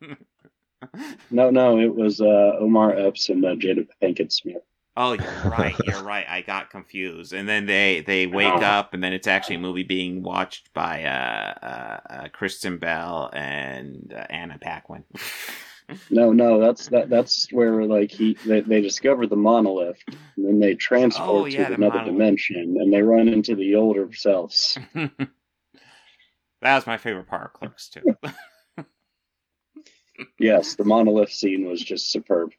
No, no, it was uh, Omar Epps and uh, Jada Pinkett Smith. Oh, you're [LAUGHS] right. You're right. I got confused, and then they they wake Oh. up, and then it's actually a movie being watched by uh, uh, uh Kristen Bell and uh, Anna Paquin. [LAUGHS] No, no, that's that. That's where like he they, they discover the monolith, and then they transport Oh, yeah, to the another monolith. dimension, and they run into the older selves. [LAUGHS] that was my favorite part of Clerks too. Yes, the monolith scene was just superb.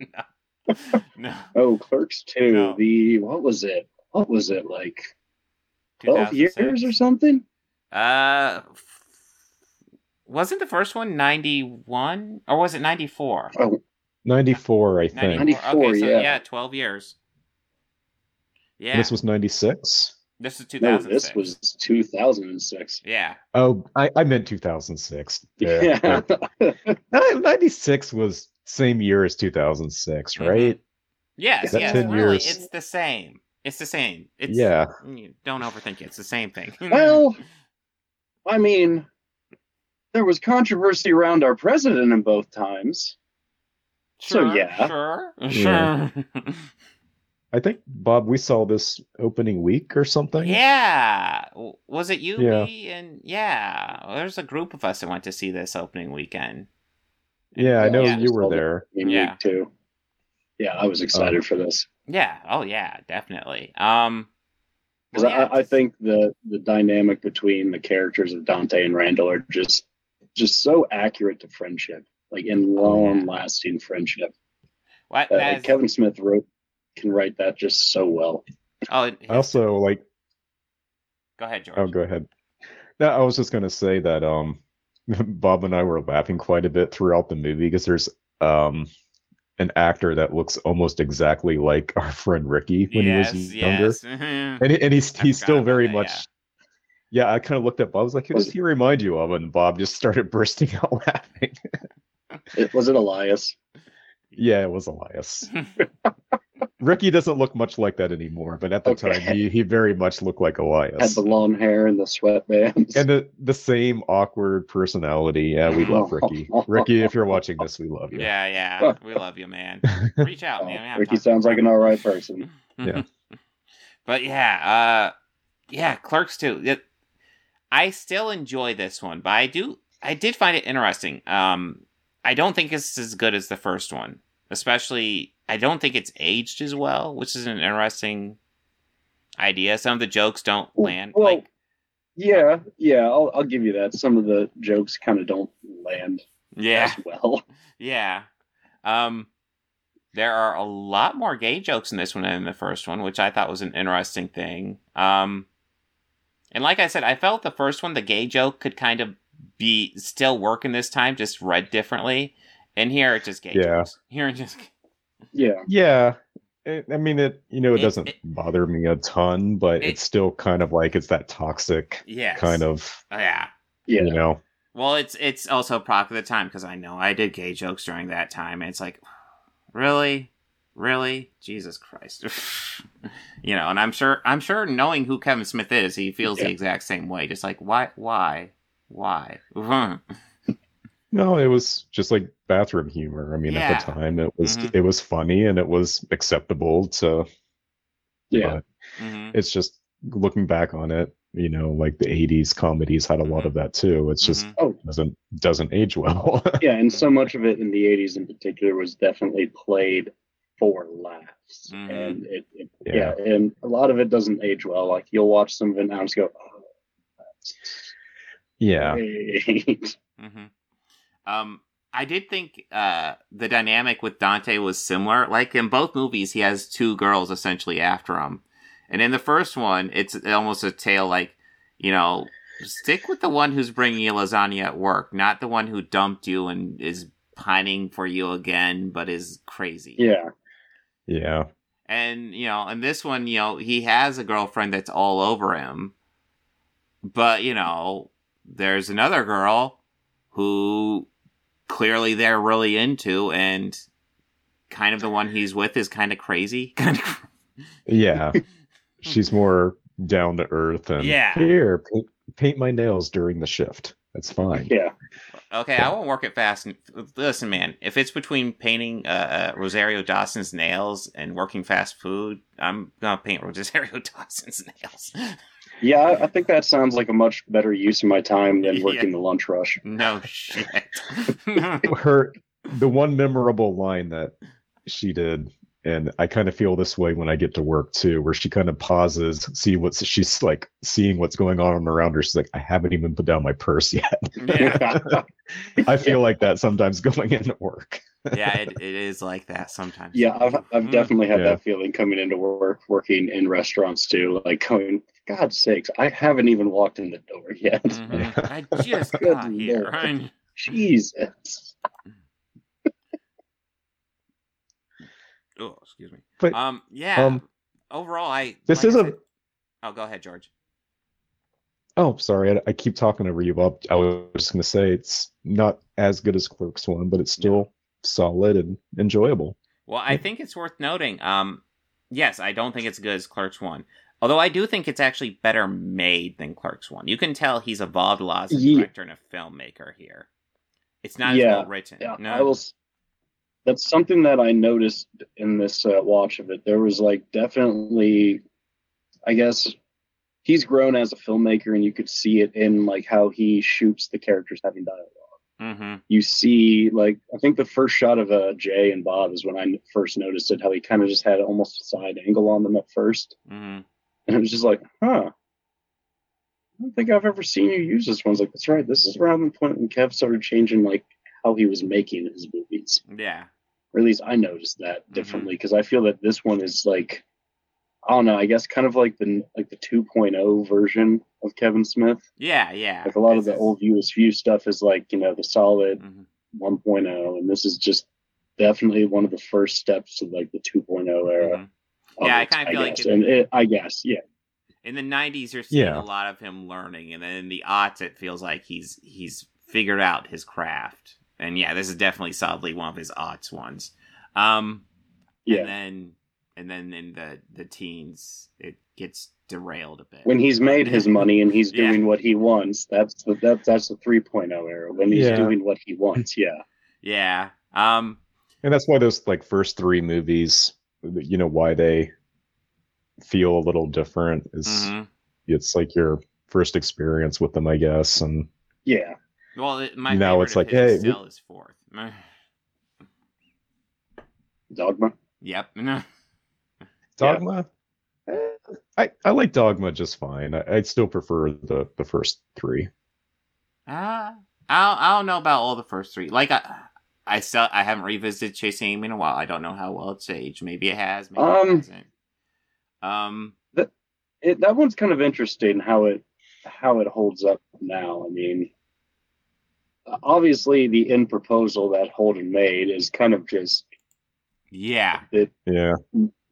[LAUGHS] no, Oh, Clerks two. No. The what was it? What was it like? Twelve years or something? Uh, wasn't the first one ninety one or was it ninety four? Oh, 94, I think. 94, Okay, so yeah. yeah, twelve years. Yeah, This was 96. This is two no, this was two thousand and six. yeah. Oh, I, I meant 2006. [LAUGHS] Yeah. Yeah. Uh, 96 was same year as 2006, Mhm. right? Yes, That yes, 10 really, years. it's the same. It's the same. It's Yeah. Don't overthink it. It's the same thing. [LAUGHS] well, I mean, there was controversy around our president in both times. so, sure, yeah. sure, Yeah. [LAUGHS] sure. I think, Bob, we saw this opening week or something. yeah, was it you, Yeah. me, and yeah? There's a group of us that went to see this opening weekend. Yeah, I know Yeah. you were there. In Yeah. week two. Yeah, I was excited for this Yeah. Oh yeah, definitely. Um, because yeah, I, I think the the dynamic between the characters of Dante and Randall are just just so accurate to friendship, like in Oh, yeah. long lasting friendship. what? Uh, that is- Kevin Smith wrote can write that just so well. oh, his- I also like go ahead, George. Oh, go ahead. No, I was just gonna say that um, [LAUGHS] Bob and I were laughing quite a bit throughout the movie because there's um an actor that looks almost exactly like our friend Ricky when yes, he was younger, yes. mhm. and and he's he's still very that, much. Yeah, I kind of looked at Bob. I was like, "Who does he remind you of?" And Bob just started [LAUGHS] bursting out laughing. It, was it Elias? yeah, it was Elias. [LAUGHS] Ricky doesn't look much like that anymore, but at the Okay. time, he he very much looked like Had Elias. the long hair and the sweatbands. and the the same awkward personality. Yeah, we love Ricky. [LAUGHS] Ricky, if you're watching this, we love you. Yeah, yeah. We love you, man. [LAUGHS] Reach out, man. We Ricky talked to you sounds like an all right person. Yeah. [LAUGHS] but yeah, uh yeah, Clerks too. It, I still enjoy this one, but I do I did find it interesting. Um I don't think it's as good as the first one. Especially I don't think it's aged as well, which is an interesting idea. Some of the jokes don't land Well, like yeah, yeah, I'll, I'll give you that. Some of the jokes kind of don't land yeah. as well. [LAUGHS] Yeah. Um there are a lot more gay jokes in this one than in the first one, which I thought was an interesting thing. Um and like I said, I felt the first one, the gay joke could kind of be still working this time, just read differently. And here it just gay Yeah. Here it's just Yeah, Yeah. It, I mean, it. You know, it It- doesn't it- bother me a ton, but it- it's still kind of like it's that toxic yes. kind of. Oh, yeah. yeah. You know. Well, it's it's also product of the time because I know I did gay jokes during that time, and it's like, [SIGHS] really, really, Jesus Christ, [LAUGHS] you know. And I'm sure, I'm sure, knowing who Kevin Smith is, he feels the exact same way. Just like, why, why, why? [LAUGHS] No, it was just like bathroom humor. I mean, at the time, it was Mhm. it was funny and it was acceptable to. Yeah. but hmm it's just looking back on it. You know, like the '80s comedies had a lot Mhm. of that too. It's just Mhm. Oh. doesn't doesn't age well. [LAUGHS] Yeah, and so much of it in the '80s, in particular, was definitely played for laughs, Mhm. and it, it Yeah. yeah. and a lot of it doesn't age well. Like you'll watch some of it now and just go, oh, yeah. great. [LAUGHS] hmm Um, I did think uh, the dynamic with Dante was similar. Like in both movies, he has two girls essentially after him, and in the first one, it's almost a tale like, you know, stick with the one who's bringing you lasagna at work, not the one who dumped you and is pining for you again, but is crazy. yeah, Yeah. And, you know, in this one, you know, he has a girlfriend that's all over him. But, you know, there's another girl who clearly they're really into and kind of the one he's with is kind of crazy. [LAUGHS] Kind of Yeah. She's more down to earth and Yeah. here, paint, paint my nails during the shift. That's fine. yeah. Okay, I won't work it fast. Listen, man, if it's between painting uh, uh, Rosario Dawson's nails and working fast food, I'm gonna paint [LAUGHS] Rosario Dawson's nails. Yeah, I, I think that sounds like a much better use of my time than [LAUGHS] Yeah. working the lunch rush. No shit. [LAUGHS] her the one memorable line that she did and i kind of feel this way when i get to work too where she kind of pauses see what's she's like seeing what's going on around her she's like i haven't even put down my purse yet yeah, [LAUGHS] i feel like that sometimes going into work yeah, [LAUGHS] it, it is like that sometimes. Yeah, I've I've Mm. definitely had Yeah. that feeling coming into work, working in restaurants too. Like going, God's sakes, I haven't even walked in the door [LAUGHS] yet. Mhm. I just [LAUGHS] Good got here. lord. Jesus. Oh, excuse me. But, um, yeah. um, overall, I this like is I a- said- Oh, go ahead, George. oh sorry I, I keep talking over you bob i was just going to say it's not as good as clerks one but it's still solid and enjoyable Well, I think it's worth noting. Um, yes, I don't think it's as good as Clerks One. Although I do think it's actually better made than Clerks One. You can tell he's evolved a lot as a Ye- director and a filmmaker here. It's not Yeah, as well written. Yeah, no. I was. That's something that I noticed in this uh, watch of it. There was like definitely, I guess, he's grown as a filmmaker, and you could see it in like how he shoots the characters having dialogue. Mm-hmm. You see, like I think the first shot of uh, Jay and Bob is when I first noticed it. How he kind of just had almost a side angle on them at first, Mm-hmm. and it was just like, huh. I don't think I've ever seen you use this one. I was like, that's right. This is around the point when Kev started changing like how he was making his movies Yeah. or at least I noticed that Mm-hmm. differently because I feel that this one is like I don't know, I guess kind of like the like the 2.0 version of Kevin Smith. Yeah. Yeah. Like a lot of the is- old View Askew stuff is like you know the solid Mhm. 1.0, and this is just definitely one of the first steps to like the 2.0 era. Mhm. of Yeah, I kinda feel like it- and it, I guess yeah, in the 90s you're seeing Yeah. a lot of him learning and then in the aughts it feels like he's he's figured out his craft and yeah this is definitely solidly one of his aughts ones um yeah. and then and then in the the teens it gets derailed a bit when he's made his [LAUGHS] money and he's Yeah. doing what he wants, that's the that, that's the 3.0 era. When he's Yeah. doing what he wants, yeah. [LAUGHS] yeah um and that's why those like first three movies you know why they feel a little different is mhm. it's like your first experience with them i guess and Yeah. well it, my Now it's like, hey, still is fourth [LAUGHS] Dogma. yep dogma eh, i i like dogma just fine I, i'd still prefer the the first three Uh, I don't, I don't know about all the first three. Like I, I still I haven't revisited Chasing Amy in a while. I don't know how well it's aged. Maybe it has. Maybe it Um, hasn't. Um. it, that one's kind of interesting how it how it holds up now. I mean, obviously the in proposal that Holden made is kind of just Yeah. yeah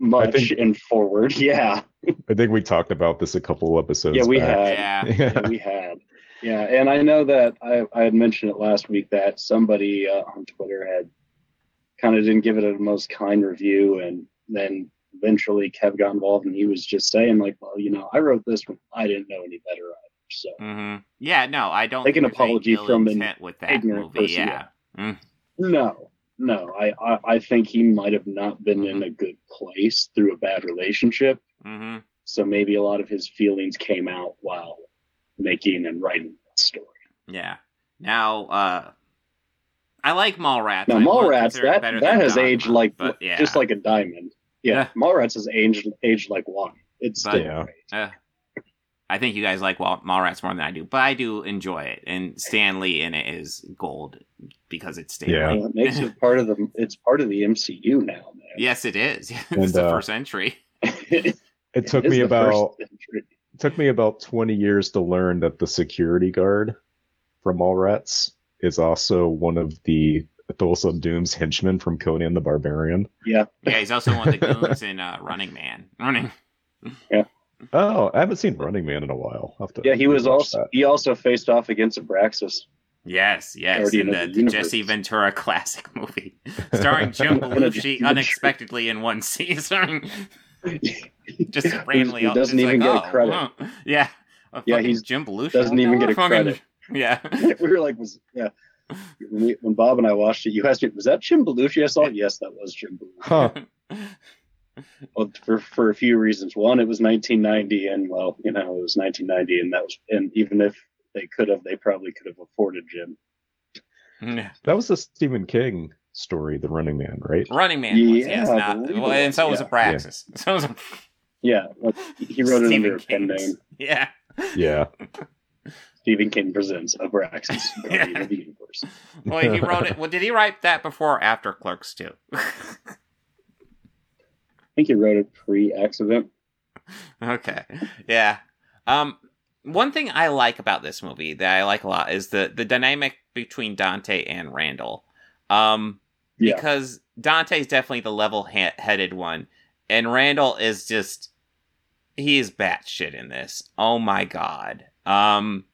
much think- and forward. [LAUGHS] Yeah, i think we talked about this a couple episodes yeah, we back. had, Yeah. yeah, we had, yeah, and I know that I I had mentioned it last week that somebody uh, on Twitter had kind of didn't give it a most kind review, and then eventually Kev got involved, and he was just saying like, well, you know, I wrote this one, I didn't know any better either, so. hmm Yeah. No, I don't. Take an think there's any apology ill from an intent with that ignorant movie. person, yeah. Mm. No, no. I, I, I think he might have not been in a good place through a bad relationship. hmm So maybe a lot of his feelings came out while making and writing that story. Yeah. Now, uh, I like Mallrats. Now, Mallrats, that, that has Dogma, aged like yeah. just like a diamond. Yeah, Yeah. Mallrats has aged aged like wine. It's But- still Yeah. great. Uh, I think you guys like Wall- Mallrats more than I do, but I do enjoy it. And Stan Lee in it is gold because it's Stan Yeah. Lee. Well, it makes it part of the. It's part of the MCU now, man. Yes, it is. [LAUGHS] it's And, the uh, first entry. [LAUGHS] it took is me about it took me about 20 years to learn that the security guard from Mallrats is also one of the Thulsa Doom's henchmen from Conan the Barbarian. Yeah, Yeah, he's also one of the [LAUGHS] goons in uh, Running Man. Running. Oh, I haven't seen Running Man in a while. I'll have to yeah. He was also that. he also faced off against Abraxas. Yes, yes, Guardian in the, the the Jesse Ventura [LAUGHS] classic movie, starring [LAUGHS] Jim One of the Belushi unexpectedly in one season. [LAUGHS] just randomly, he doesn't even like, get oh, credit. huh. Yeah, a Yeah, he's- Jim Belushi doesn't even get a Fucking- credit. Yeah, we were like, was yeah. when, we, when Bob and I watched it, you asked me, "Was that Jim Belushi?" I saw. it. Yes, that was Jim Belushi. Huh. Well, for for a few reasons. One, it was 1990, and well, you know, it was 1990, and that was, and even if they could have, they probably could have afforded Jim. That was a Stephen King story, The Running Man, right? Running Man. was, Yeah, yes, I not, believe well, it and so was was, Abraxas. So was Yeah, [LAUGHS] he wrote it Stephen under a pen name. Yeah. Yeah. Stephen King presents Abraxas, [LAUGHS] Guardian of the Universe. Well, he wrote it. Well, did he write that before or after Clerks too? [LAUGHS] I think he wrote it pre-accident. okay. Yeah. Um one thing I like about this movie that I like a lot is the the dynamic between Dante and Randall. Um Yeah. because Dante's definitely the level-headed one and Randall is just he is batshit in this. Oh my god. Um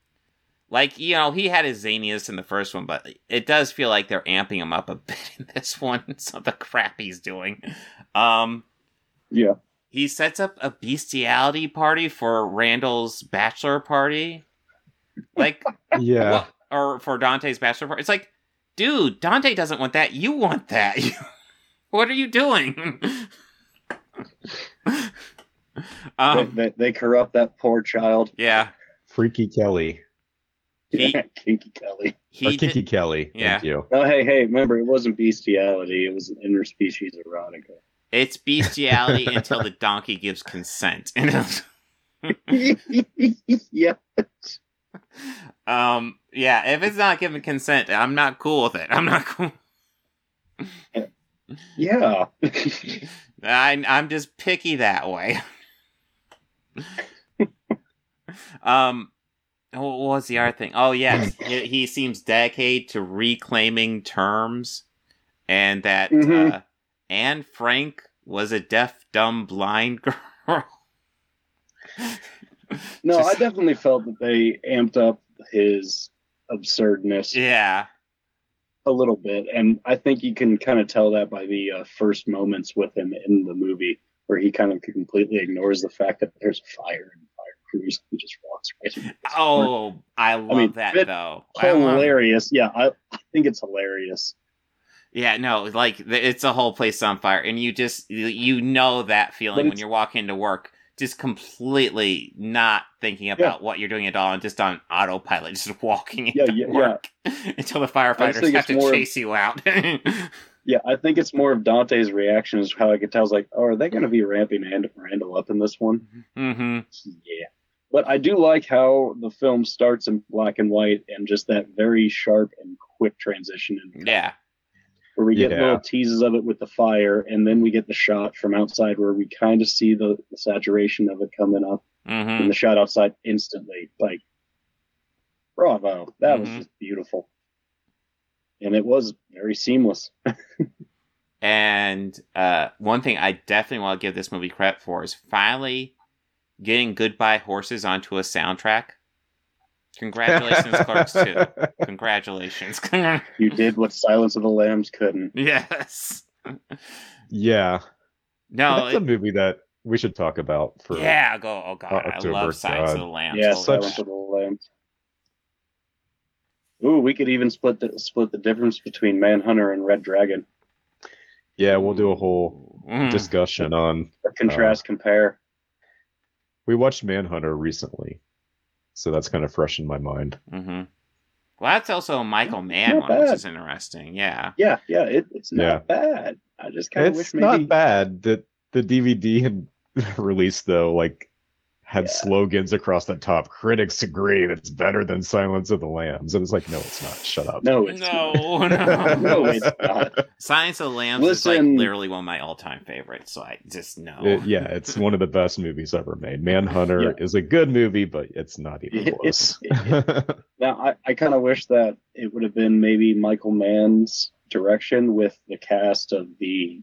like you know, he had his zaniness in the first one, but it does feel like they're amping him up a [LAUGHS] bit in this one. [LAUGHS] Some of the crap he's doing. Um Yeah. he sets up a bestiality party for Randall's bachelor party. Like, [LAUGHS] Yeah. well, or for Dante's bachelor party. It's like, dude, Dante doesn't want that. You want that. [LAUGHS] what are you doing? [LAUGHS] they, um, they, they corrupt that poor child. yeah. Freaky Kelly. He- Kinky Kelly. Or Kinky did, Kelly. Yeah. Thank you. Oh, hey, hey! Remember, it wasn't bestiality; it was interspecies erotica. It's bestiality until the donkey gives consent. [LAUGHS] [LAUGHS] yeah. um, yeah, if it's not giving consent, I'm not cool with it. I'm not cool. Yeah. [LAUGHS] I, I'm just picky that way. um, what was the other thing? Oh, yes, he, he seems dedicated to reclaiming terms, and that Mhm. uh, Anne Frank was a deaf, dumb, blind [LAUGHS] girl. No, Just- I definitely felt that they amped up his absurdness yeah, a little bit, and I think you can kind of tell that by the uh, first moments with him in the movie, where he kind of completely ignores the fact that there's a fire and fire crews. He just walks right. Oh, I love mean, that though. I love- hilarious. Yeah, I, I think it's hilarious. Yeah, no, like it's a whole place on fire, and you just you- know that feeling when you're walking to work, just completely not thinking about what you're doing at all, and just on autopilot, just [LAUGHS] walking into yeah, yeah. work [LAUGHS] until the firefighters have to chase you out. [LAUGHS] Yeah, I think it's more of Dante's reaction is how I could tell. Is like, oh, are they going to be ramping Rand- Randall up in this one? Mm-hmm. Yeah. But I do like how the film starts in black and white and just that very sharp and quick transition. In Yeah, where we get Yeah. little teases of it with the fire, and then we get the shot from outside where we kind of see the, the saturation of it coming up, hmm and the shot outside instantly. Like, bravo! That was Mhm. just beautiful, and it was very seamless. [LAUGHS] And uh, one thing I definitely want to give this movie credit for is finally getting Goodbye Horses onto a soundtrack. Congratulations, Clerks 2. [LAUGHS] Congratulations. You [LAUGHS] did what Silence of the Lambs couldn't. yes. Yeah. No, That's a it- movie that we should talk about for yeah, go. Oh, God. I October, love Silence of the Lambs. Yeah, Holy Silence shit. of the Lambs. Ooh, we could even split the split the difference between Manhunter and Red Dragon. Yeah, we'll do a whole Mm. discussion on Or contrast, compare. we watched Manhunter recently. So that's kind of fresh in my mind. hmm Well, that's also a Michael Mann Not one, which is interesting. Yeah. Yeah, yeah, it, it's not Yeah. bad. I just kind of It's not bad. that the DVD had [LAUGHS] released though, like had Yeah. slogans across the top. Critics agree it's better than Silence of the Lambs. And it's like, no, it's not. Shut up. no, it's No, [LAUGHS] no. no, it's not. Silence of the Lambs is like literally one of my all-time favorites. So I just know. It- yeah, it's one of the best movies ever made. Manhunter Yeah. is a good movie, but it's not even It- close. it's- [LAUGHS] Now, I, I kind of wish that it would have been maybe Michael Mann's direction with the cast of the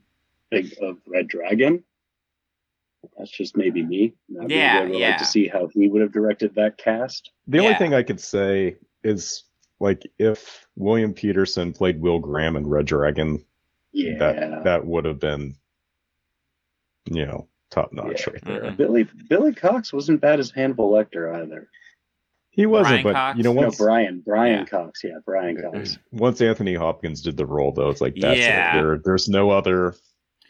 big of Red Dragon. That's just maybe me. I'd Yeah, really yeah. like to see how he would have directed that cast. the only thing I could say is like if William Petersen played Will Graham in Red Dragon, Yeah, that that would have been you know top notch Yeah. right there. Mhm. Billy Billy Cox wasn't bad as Hannibal Lecter either. He wasn't, Brian but Cox? you know No, Brian. Brian Yeah. Cox. Yeah, Brian Cox. once Anthony Hopkins did the role, though, it's like that's Yeah. it. There, there's no other.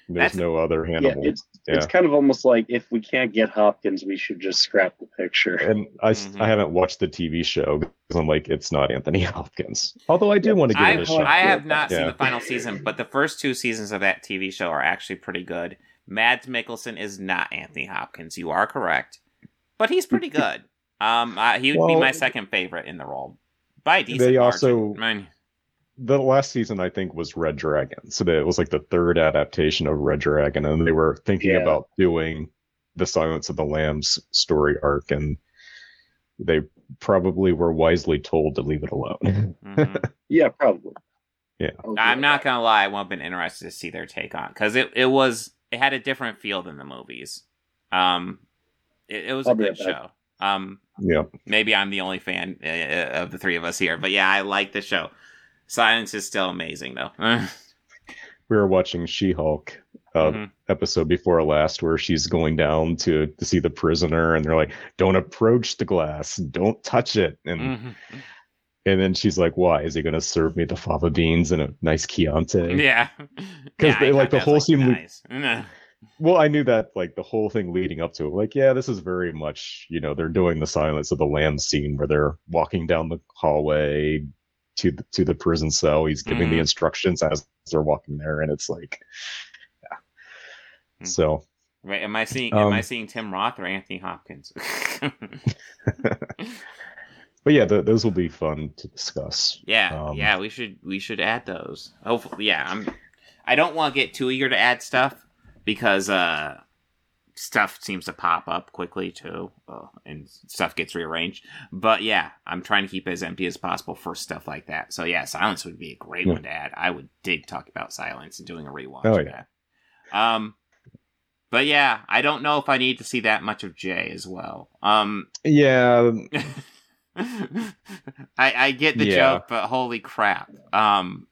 There's That's- no other Yeah, it's Yeah. it's kind of almost like if we can't get Hopkins, we should just scrap the picture. and I, s- Mhm. I haven't watched the TV show because I'm like, it's not Anthony Hopkins. Although I do want to give I, it a shot. I have not seen the final season, but the first two seasons of that TV show are actually pretty good. Mads Mikkelsen is not Anthony Hopkins. You are correct, but he's pretty [LAUGHS] good. Um, uh, he would be my second favorite in the role by a decent they margin. also- I mean, the last season I think was Red Dragon, so that it was like the third adaptation of Red Dragon, and they were thinking Yeah. about doing the Silence of the Lambs story arc, and they probably were wisely told to leave it alone. mhm. [LAUGHS] Yeah, probably. Yeah. I'll I'm not gonna lie, I would have been interested to see their take on because it, it was it had a different feel than the movies. Um, it, it was a I'll be good show. Um, yeah, maybe I'm the only fan uh, of the three of us here, but yeah, I like the show. Silence is still amazing though. [LAUGHS] we were watching She-Hulk uh, Mhm. episode before last where she's going down to to see the prisoner, and they're like, "Don't approach the glass, don't touch it," and Mhm. and then she's like, "Why is he going to serve me the fava beans and a nice Chianti?" Yeah, [LAUGHS] 'Cause Yeah, like, the whole was, scene nice. [LAUGHS] Mm. Well, I knew that like the whole thing leading up to it. Like, yeah, this is very much, you know, they're doing the Silence of the Lambs scene where they're walking down the hallway to the, to the prison cell. He's giving the Mhm. instructions as they're walking there, and it's like, yeah. Hmm. So, Wait, am I seeing am I Um, seeing Tim Roth or Anthony Hopkins? [LAUGHS] but yeah, th- those will be fun to discuss. Yeah, Um, yeah, we should we should add those. Hopefully, yeah. I'm. I don't want to get too eager to add stuff because uh, stuff seems to pop up quickly too, uh, and stuff gets rearranged. But yeah, I'm trying to keep it as empty as possible for stuff like that. So yeah, silence would be a great Yeah. one to add. I would dig talking about silence and doing a rewatch. Oh, yeah. Um. But yeah, I don't know if I need to see that much of Jay as well. Um, Yeah, [LAUGHS] I, I get the Yeah. joke, but holy crap. Um,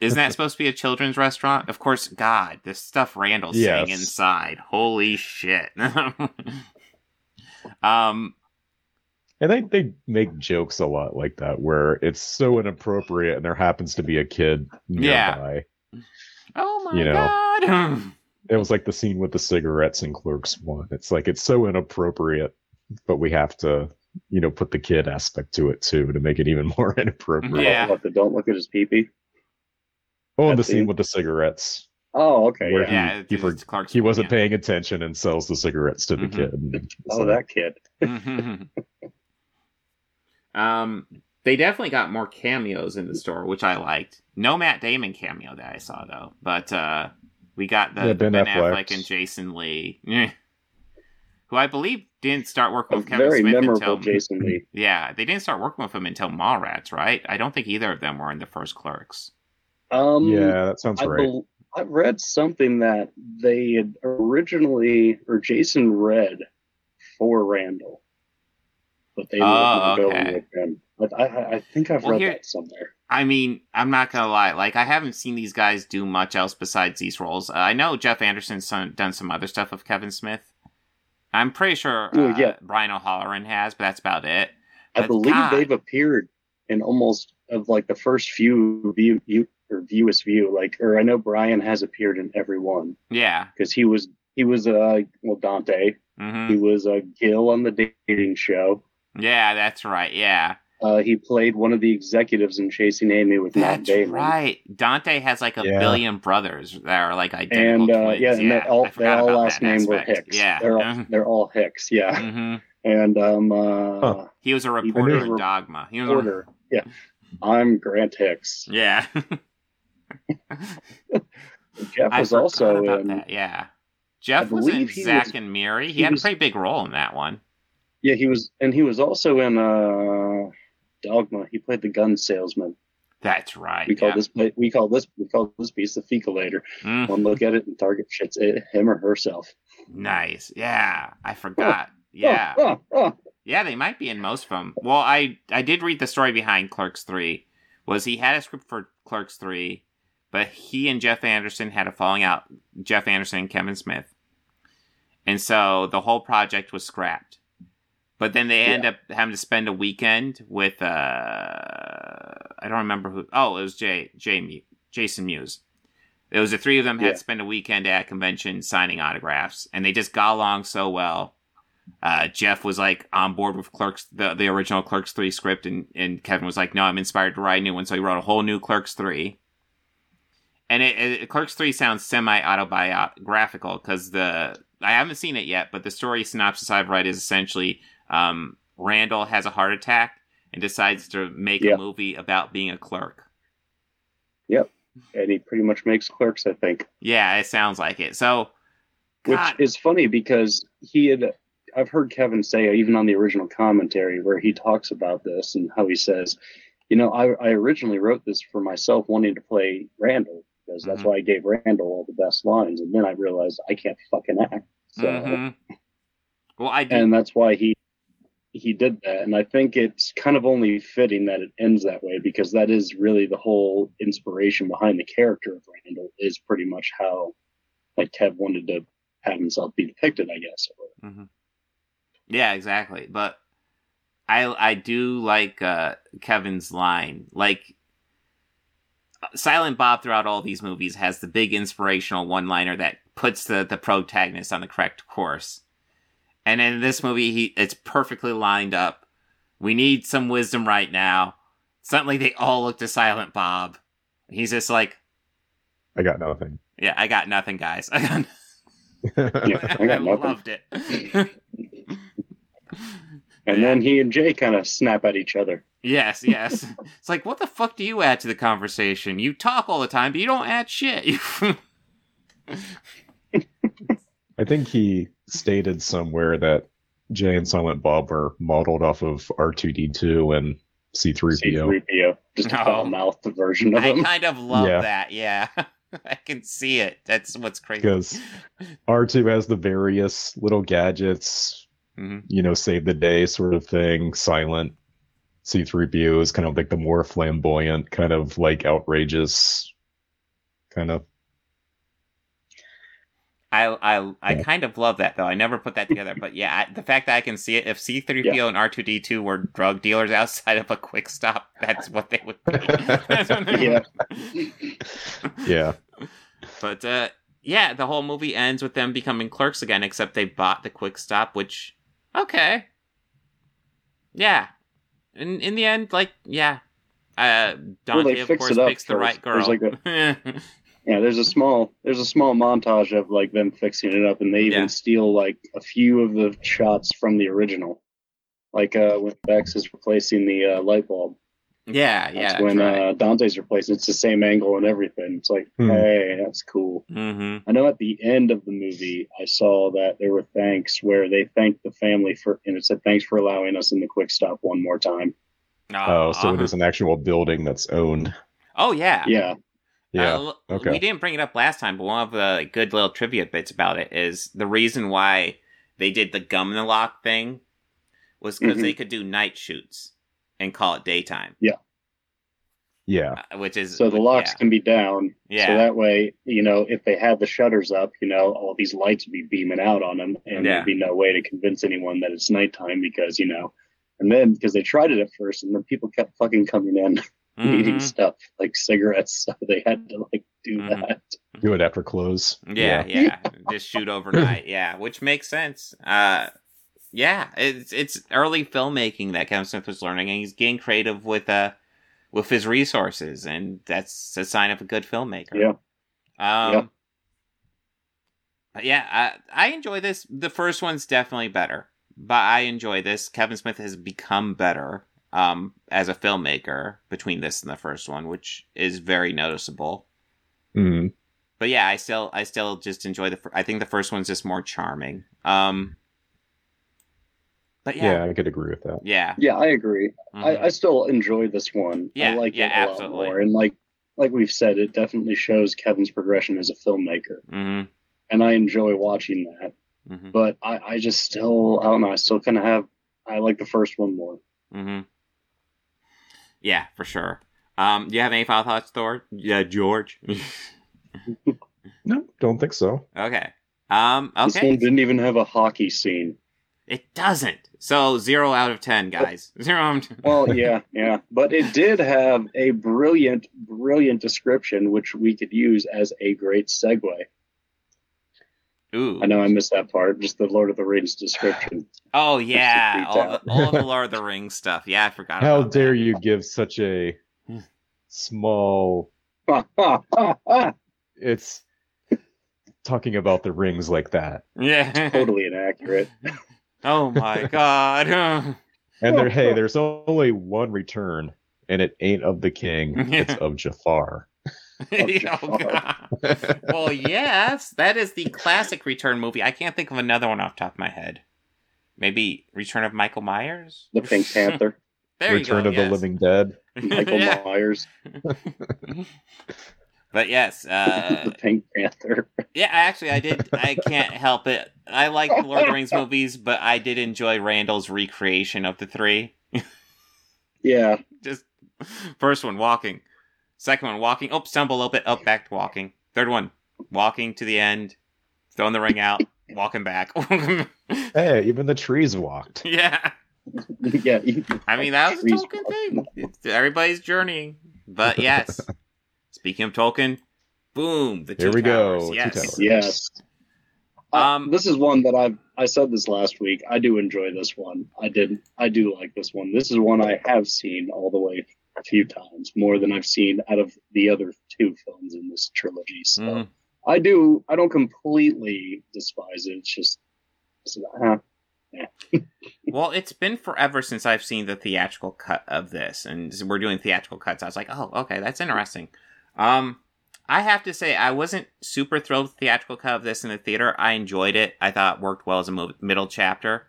isn't that supposed to be a children's restaurant? Of course, God, this stuff Randall's saying inside. Holy shit. [LAUGHS] um, and they they make jokes a lot like that where it's so inappropriate, and there happens to be a kid Yeah. nearby. oh my You know. God. It was like the scene with the cigarettes in Clerks One. It's like it's so inappropriate, but we have to, you know, put the kid aspect to it too to make it even [LAUGHS] more inappropriate. Yeah. What, don't look at his peepee? Oh, and the scene scene? with the cigarettes Oh, okay. where Yeah. Yeah, he it's- he, for- it's Clark's he wasn't yeah. paying attention and sells the cigarettes to the Mhm. kid. And it's Oh, like, that kid. [LAUGHS] um, they definitely got more cameos in the store, which I liked. No Matt Damon cameo that I saw though, but uh, we got the, Yeah, the Ben Ben, Affleck. Affleck and Jason Lee, eh, who I believe didn't start working A with Kevin very Smith memorable until Jason Lee. yeah, they didn't start working with him until Mallrats, right? I don't think either of them were in the first Clerks. Um, yeah, that sounds I right. bel I read something that they had originally, or Jason read for Randall, but they Oh, ended up okay. going with him. But I, I, I think I've Well, read here- that somewhere. I mean, I'm not gonna lie. Like, I haven't seen these guys do much else besides these roles. Uh, I know Jeff Anderson's son- done some other stuff with Kevin Smith. I'm pretty sure uh, yeah. Brian O'Halloran has, but that's about it. I believe God. they've appeared in almost of like the first few view, view or viewest view. Like, or I know Brian has appeared in every one Yeah. because he was he was uh well Dante. hmm He was uh, Gil on the dating show. Yeah, that's right. Yeah, Uh, he played one of the executives in Chasing Amy with Matt that's Damon. right. Dante has like a Yeah. billion brothers that are like identical and uh, twins. yeah, and they all, I they all last that name were. Hicks. Yeah. they're all [LAUGHS] they're all Hicks. Yeah, hmm and um, uh, Huh. He was a reporter in Dogma. He was a- Porter. Yeah, I'm Grant Hicks. yeah. [LAUGHS] Jeff was also about in. that. Yeah. Jeff was in Zack was- and Miri. He, he had was- a pretty big role in that one. Yeah, he was, and he was also in uh, Dogma. He played the gun salesman. That's right. We call yeah. this we call this we call this piece the fecalator. Mm, One look at it and target shits it, him or herself. nice. Yeah. I forgot. Yeah. Oh, oh, oh. Yeah, they might be in most of them. Well, I I did read the story behind Clerks 3. Was he had a script for Clerks 3, but he and Jeff Anderson had a falling out. Jeff Anderson and Kevin Smith. And so the whole project was scrapped. but then they end up having to spend a weekend with uh I don't remember who. Oh, it was Jay Jay Jason Mewes. It was the three of them had Yeah. to spend a weekend at a convention signing autographs, and they just got along so well. Uh, Jeff was like on board with Clerks, the, the original Clerks three script, and, and Kevin was like, "No, I'm inspired to write a new one," so he wrote a whole new Clerks three. And it, it Clerks three sounds semi autobiographical because the I haven't seen it yet, but the story synopsis I've read is essentially um, Randall has a heart attack and decides to make Yeah. a movie about being a clerk. Yep. And he pretty much makes clerks, I think. Yeah, it sounds like it. So, Which is funny because he had I've heard Kevin say even on the original commentary where he talks about this and how he says, you know, I, I originally wrote this for myself wanting to play Randall because that's Mhm. why I gave Randall all the best lines and then I realized I can't fucking act. So mhm. well, I do. and that's why he he did that and i think it's kind of only fitting that it ends that way because that is really the whole inspiration behind the character of randall is pretty much how like kev wanted to have himself be depicted i guess Mhm. Yeah, exactly. But I I do like uh, Kevin's line. Like Silent Bob throughout all these movies has the big inspirational one-liner that puts the the protagonist on the correct course. And in this movie, he it's perfectly lined up. We need some wisdom right now. Suddenly, they all look to Silent Bob. He's just like, I got nothing. "Yeah, I got nothing, guys. I [LAUGHS] got yeah i got [LAUGHS] nothing loved it." [LAUGHS] and then he and jay kind of snap at each other Yes, yes. [LAUGHS] it's like, what the fuck do you add to the conversation? You talk all the time, but you don't add shit. [LAUGHS] I think he stated somewhere that Jay and Silent Bob are modeled off of R2D2 and C3PO. c3po just a Oh. foul-mouthed version of I him kind of love Yeah. that. Yeah, [LAUGHS] I can see it. That's what's crazy. Because R2 has the various little gadgets, Mhm. you know, save the day sort of thing. Silent C3PO is kind of like the more flamboyant, kind of like outrageous, kind of. I I I Yeah. kind of love that though. I never put that together, but yeah, I, the fact that I can see it. If C-3PO and R2D2 were drug dealers outside of a quick stop, that's what they would be. [LAUGHS] yeah Yeah. But uh, yeah, the whole movie ends with them becoming clerks again, except they bought the quick stop, which okay, yeah. In in the end, like yeah, uh, Well, Dante they of course picks the right girl. There's [LAUGHS] Yeah, there's a small there's a small montage of like them fixing it up, and they even Yeah. steal like a few of the shots from the original, like uh, when Bex is replacing the uh, light bulb. Yeah, That's yeah, when that's right. uh, Dante's replacing. It's the same angle and everything. It's like, Hmm. hey, that's cool. mm-hmm. I know at the end of the movie, I saw that there were thanks where they thanked the family for, and it said thanks for allowing us in the quick stop one more time. Oh, so it is an actual building that's owned. Oh yeah, Yeah, Yeah. Uh, okay. We didn't bring it up last time, but one of the good little trivia bits about it is the reason why they did the gum in the lock thing was because Mhm. they could do night shoots and call it daytime. Yeah. uh, Which is so the locks yeah. can be down. Yeah. So that way, you know, if they had the shutters up, you know, all these lights would be beaming out on them, and Yeah. there'd be no way to convince anyone that it's nighttime because, you know, and then because they tried it at first, and then people kept fucking coming in [LAUGHS] needing Mhm. stuff like cigarettes, so they had to like do Mhm. that. Do it after close. Yeah, yeah. Just shoot overnight. Yeah, which makes sense. Uh, yeah, it's it's early filmmaking that Kevin Smith was learning, and he's getting creative with uh with his resources, and that's a sign of a good filmmaker. Yeah. Um. Yeah. but Yeah, I I enjoy this. The first one's definitely better, but I enjoy this. Kevin Smith has become better um as a filmmaker between this and the first one, which is very noticeable Mm. but yeah, I still I still just enjoy the. I think the first one's just more charming. Um, but Yeah. yeah, I could agree with that. yeah, Yeah, I agree. mhm. I, I still enjoy this one. Yeah, I like yeah, it a absolutely. lot more, and like like we've said, it definitely shows Kevin's progression as a filmmaker, Mhm, and I enjoy watching that. mhm, But I, I just still, I don't know, I still kind of have, I like the first one more. mhm. Yeah, for sure. Um, do you have any final thoughts, Thor? Yeah, George. [LAUGHS] No, don't think so. okay. Um. This one didn't even have a hockey scene. It doesn't. So zero out of ten, guys. [LAUGHS] Zero. Out of 10. Well, yeah, yeah, but it did have a brilliant, brilliant description, which we could use as a great segue. Ooh. I know I missed that part, just the Lord of the Rings description. Oh yeah, all, the, all the [LAUGHS] Lord of the Rings stuff. Yeah, I forgot. How about dare that. you give such a small [LAUGHS] it's talking about the rings like that. Yeah. totally inaccurate. Oh my god. [LAUGHS] And there hey, there's only one return, and it ain't of the king, [LAUGHS] it's of Jafar. [LAUGHS] oh, God. well, yes, that is the classic Return movie. I can't think of another one off the top of my head. Maybe Return of Michael Myers. The Pink Panther, There Return you go. of yes. the Living Dead. Michael Yeah. Myers, But yes, uh, [LAUGHS] the Pink Panther. yeah. Actually, I did. I can't help it. I like the Lord of the Rings [LAUGHS] movies, but I did enjoy Randall's recreation of the three. Yeah, [LAUGHS] Just first one walking, second one walking. Oh, stumble a little bit. Up, back to walking. Third one walking to the end, throwing the ring out, walking back. Hey, even the trees walked. yeah. yeah. I mean, that was a Trees Tolkien thing. It's, everybody's journeying. But yes, speaking of Tolkien, boom, the two Here we go, towers. Two Yes. Towers. Yes. Um, Um, this is one that I I said this last week. I do enjoy this one. I did. I do like this one. This is one I have seen all the way a few times, more than I've seen out of the other two films in this trilogy. So Mhm. I do. I don't completely despise it. It's just, it's, uh, [LAUGHS] Well, it's been forever since I've seen the theatrical cut of this, and we're doing theatrical cuts. I was like, oh, okay, that's interesting. Um, I have to say, I wasn't super thrilled with the theatrical cut of this in the theater. I enjoyed it. I thought it worked well as a mo- middle chapter.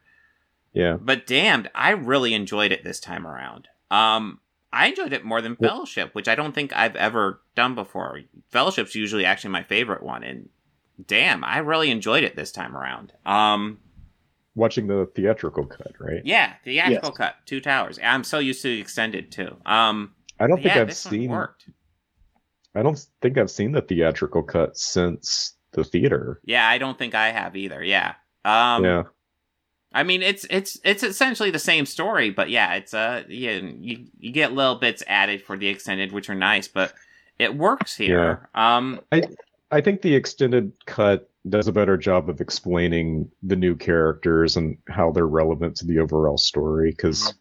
Yeah. But damned, I really enjoyed it this time around. Um, I enjoyed it more than Well- Fellowship, which I don't think I've ever done before. Fellowship's usually actually my favorite one, and damn, I really enjoyed it this time around. Um, Watching the theatrical cut, right? yeah, theatrical cut, Two Towers. I'm so used to the extended too. Um, I don't think yeah, I've this one seen worked. I don't think I've seen the theatrical cut since the theater. Yeah, I don't think I have either. Yeah. Um, yeah. I mean, it's it's it's essentially the same story, but yeah, it's uh, yeah, you you get little bits added for the extended, which are nice, but it works here. Yeah. Um, I I think the extended cut does a better job of explaining the new characters and how they're relevant to the overall story. Because,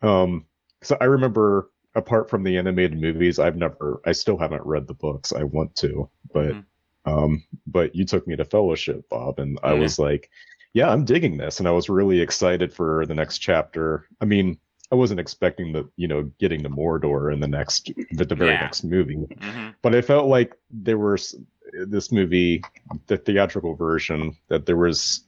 um, so I remember apart from the animated movies, I've never, I still haven't read the books. I want to, but, Mhm. um, but you took me to Fellowship, Bob, and I Yeah. was like, yeah, I'm digging this, and I was really excited for the next chapter. I mean. I wasn't expecting the, you know, getting to Mordor in the next, the, the very Yeah. next movie mhm. but I felt like there was this movie, the theatrical version, that there was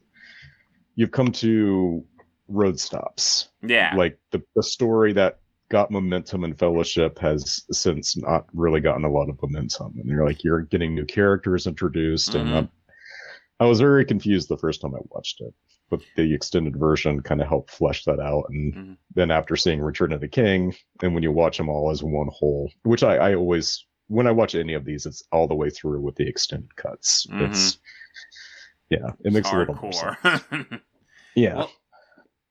you've come to road stops. yeah, Like the the story that got momentum and Fellowship has since not really gotten a lot of momentum, and you're like you're getting new characters introduced, and Mhm. um, I was very confused the first time I watched it. But the extended version kind of helped flesh that out, and Mhm. then after seeing Return of the King, and when you watch them all as one whole, which I, I always when I watch any of these, it's all the way through with the extended cuts. Mhm. It's yeah, it makes a little more sense. [LAUGHS] Yeah, Well,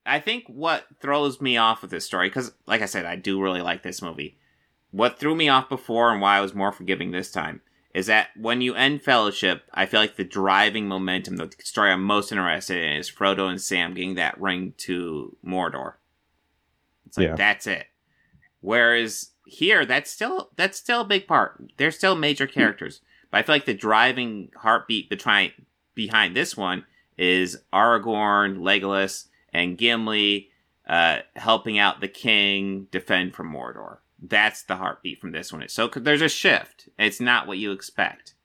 I think what throws me off with this story, because like I said, I do really like this movie. What threw me off before and why I was more forgiving this time is that when you end Fellowship, I feel like the driving momentum, the story I'm most interested in is Frodo and Sam getting that ring to Mordor. It's like Yeah. that's it. Whereas here, that's still that's still a big part. They're still major hmm. characters, but I feel like the driving heartbeat behind behind this one is Aragorn, Legolas, and Gimli uh, helping out the king defend from Mordor. That's the heartbeat from this one. So there's a shift. It's not what you expect,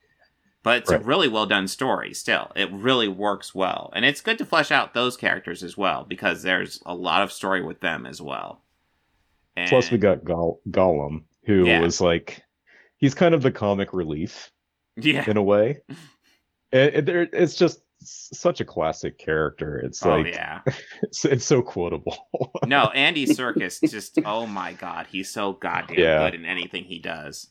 but it's a really well done story. Still, it really works well, and it's good to flesh out those characters as well because there's a lot of story with them as well. And, plus we got Gol- Gollum, who Yeah. was like he's kind of the comic relief [LAUGHS] yeah, in a way. [LAUGHS] there- it's just such a classic character. It's oh like yeah. [LAUGHS] it's, it's so quotable. [LAUGHS] No, Andy Serkis just oh my god, he's so goddamn Yeah. good in anything he does.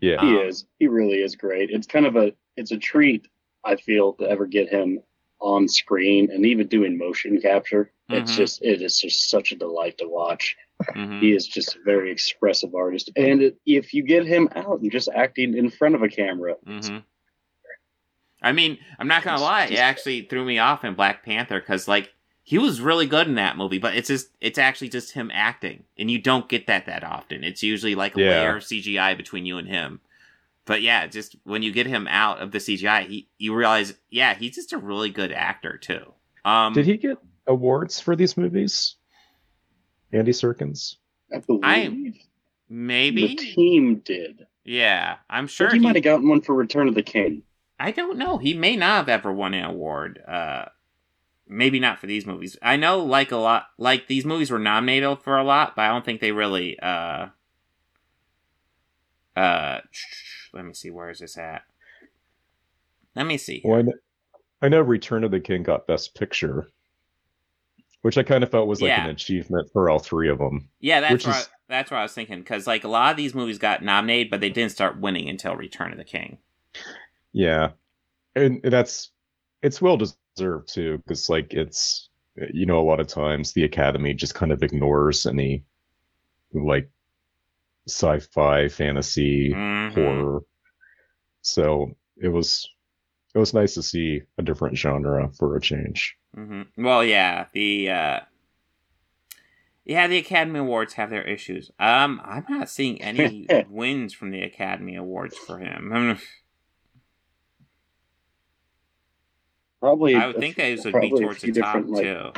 he yeah, Um, is. He really is great. It's kind of a it's a treat. I feel to ever get him on screen and even doing motion capture. It's Mhm. just it is just such a delight to watch. Mhm. He is just a very expressive artist, and it, if you get him out and just acting in front of a camera, hmm I mean, I'm not gonna lie, it actually threw me off in Black Panther because like he was really good in that movie, but it's just it's actually just him acting, and you don't get that that often. It's usually like a Yeah. layer of CGI between you and him. But yeah, just when you get him out of the CGI, he, you realize, yeah, he's just a really good actor too. Um, Did he get awards for these movies? Andy Serkis. I believe I- maybe? the team did. Yeah, I'm sure think he, he, might have gotten one for Return of the King. I don't know. He may not have ever won an award. Uh, maybe not for these movies. I know, like a lot, like these movies were nominated for a lot, but I don't think they really. Uh, uh, let me see. Where is this at? Let me see. Well, I know, I know Return of the King got Best Picture, which I kind of felt was like Yeah. an achievement for all three of them. Yeah, that's what is- I, that's what I was thinking. Because like a lot of these movies got nominated, but they didn't start winning until Return of the King. Yeah, and that's it's well deserved too, because like it's you know a lot of times the Academy just kind of ignores any like sci-fi, fantasy, Mhm. horror. So it was it was nice to see a different genre for a change. hmm Well, yeah, the uh, yeah, the Academy Awards have their issues. Um, I'm not seeing any [LAUGHS] wins from the Academy Awards for him. [LAUGHS] Hmm, Probably, I would a think those would be towards the top like, too.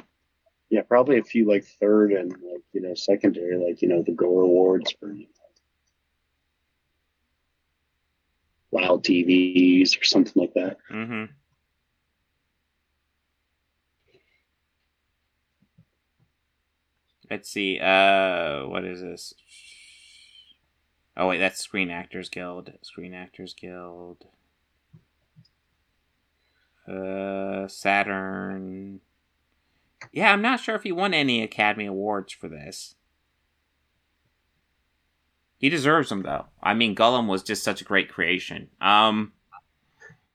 Yeah, probably a few like third and like you know secondary, like you know the Gore Awards for Wild TVs or something like that. Mm-hmm. Let's see. Uh, what is this? Oh wait, that's Screen Actors Guild. Screen Actors Guild. Uh, Saturn. Yeah, I'm not sure if he won any Academy Awards for this. He deserves them though. I mean, Gollum was just such a great creation. Um,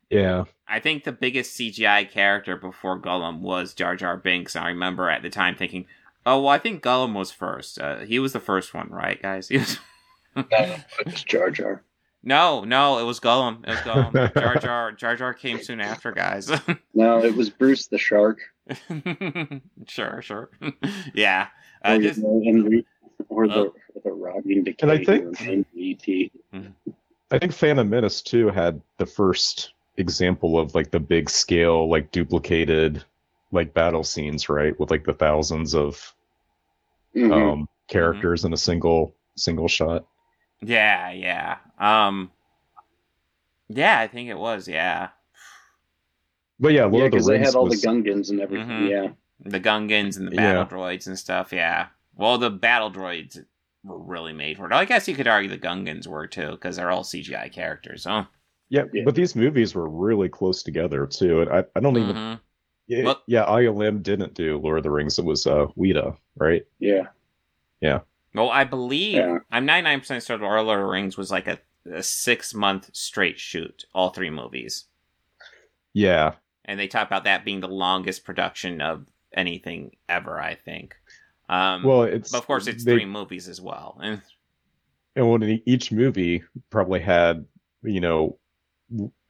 Yeah, I think the biggest CGI character before Gollum was Jar Jar Binks. I remember at the time thinking, "Oh, well, I think Gollum was first. Uh, he was the first one, right, guys?" [LAUGHS] He was... It's Jar Jar. No, no, it was Gollum. It was Gollum. Jar Jar. Jar Jar came soon after, guys. [LAUGHS] No, it was Bruce the Shark. [LAUGHS] sure, sure. [LAUGHS] yeah. Uh, or, just, you know, Henry, or the Oh. the rocking decay. And I think- E.T. I think Phantom Menace too had the first example of like the big scale, like duplicated, like battle scenes, right, with like the thousands of Mhm. um characters in a single single shot. Yeah, yeah. Um, yeah, I think it was. Yeah, But yeah, Lord yeah, of the because they Rings had all was the Gungans and everything. Mhm. Yeah, the Gungans and the battle Yeah. droids and stuff. Yeah. Well, the battle droids were really made for it. I guess you could argue the Gungans were too, because they're all CGI characters. Huh? yeah, Yeah. but these movies were really close together too. And I, I don't even Mhm. yeah, Well- yeah, ILM didn't do Lord of the Rings. It was uh Weta, right? Yeah. Yeah. Well, I believe Yeah. I'm 99% sure Lord of the Rings was like a, a six month straight shoot, all three movies, Yeah. and they talk about that being the longest production of anything ever. I think. Um, Well, it's but of course, it's they- three movies as well. And and when e- each movie probably had you know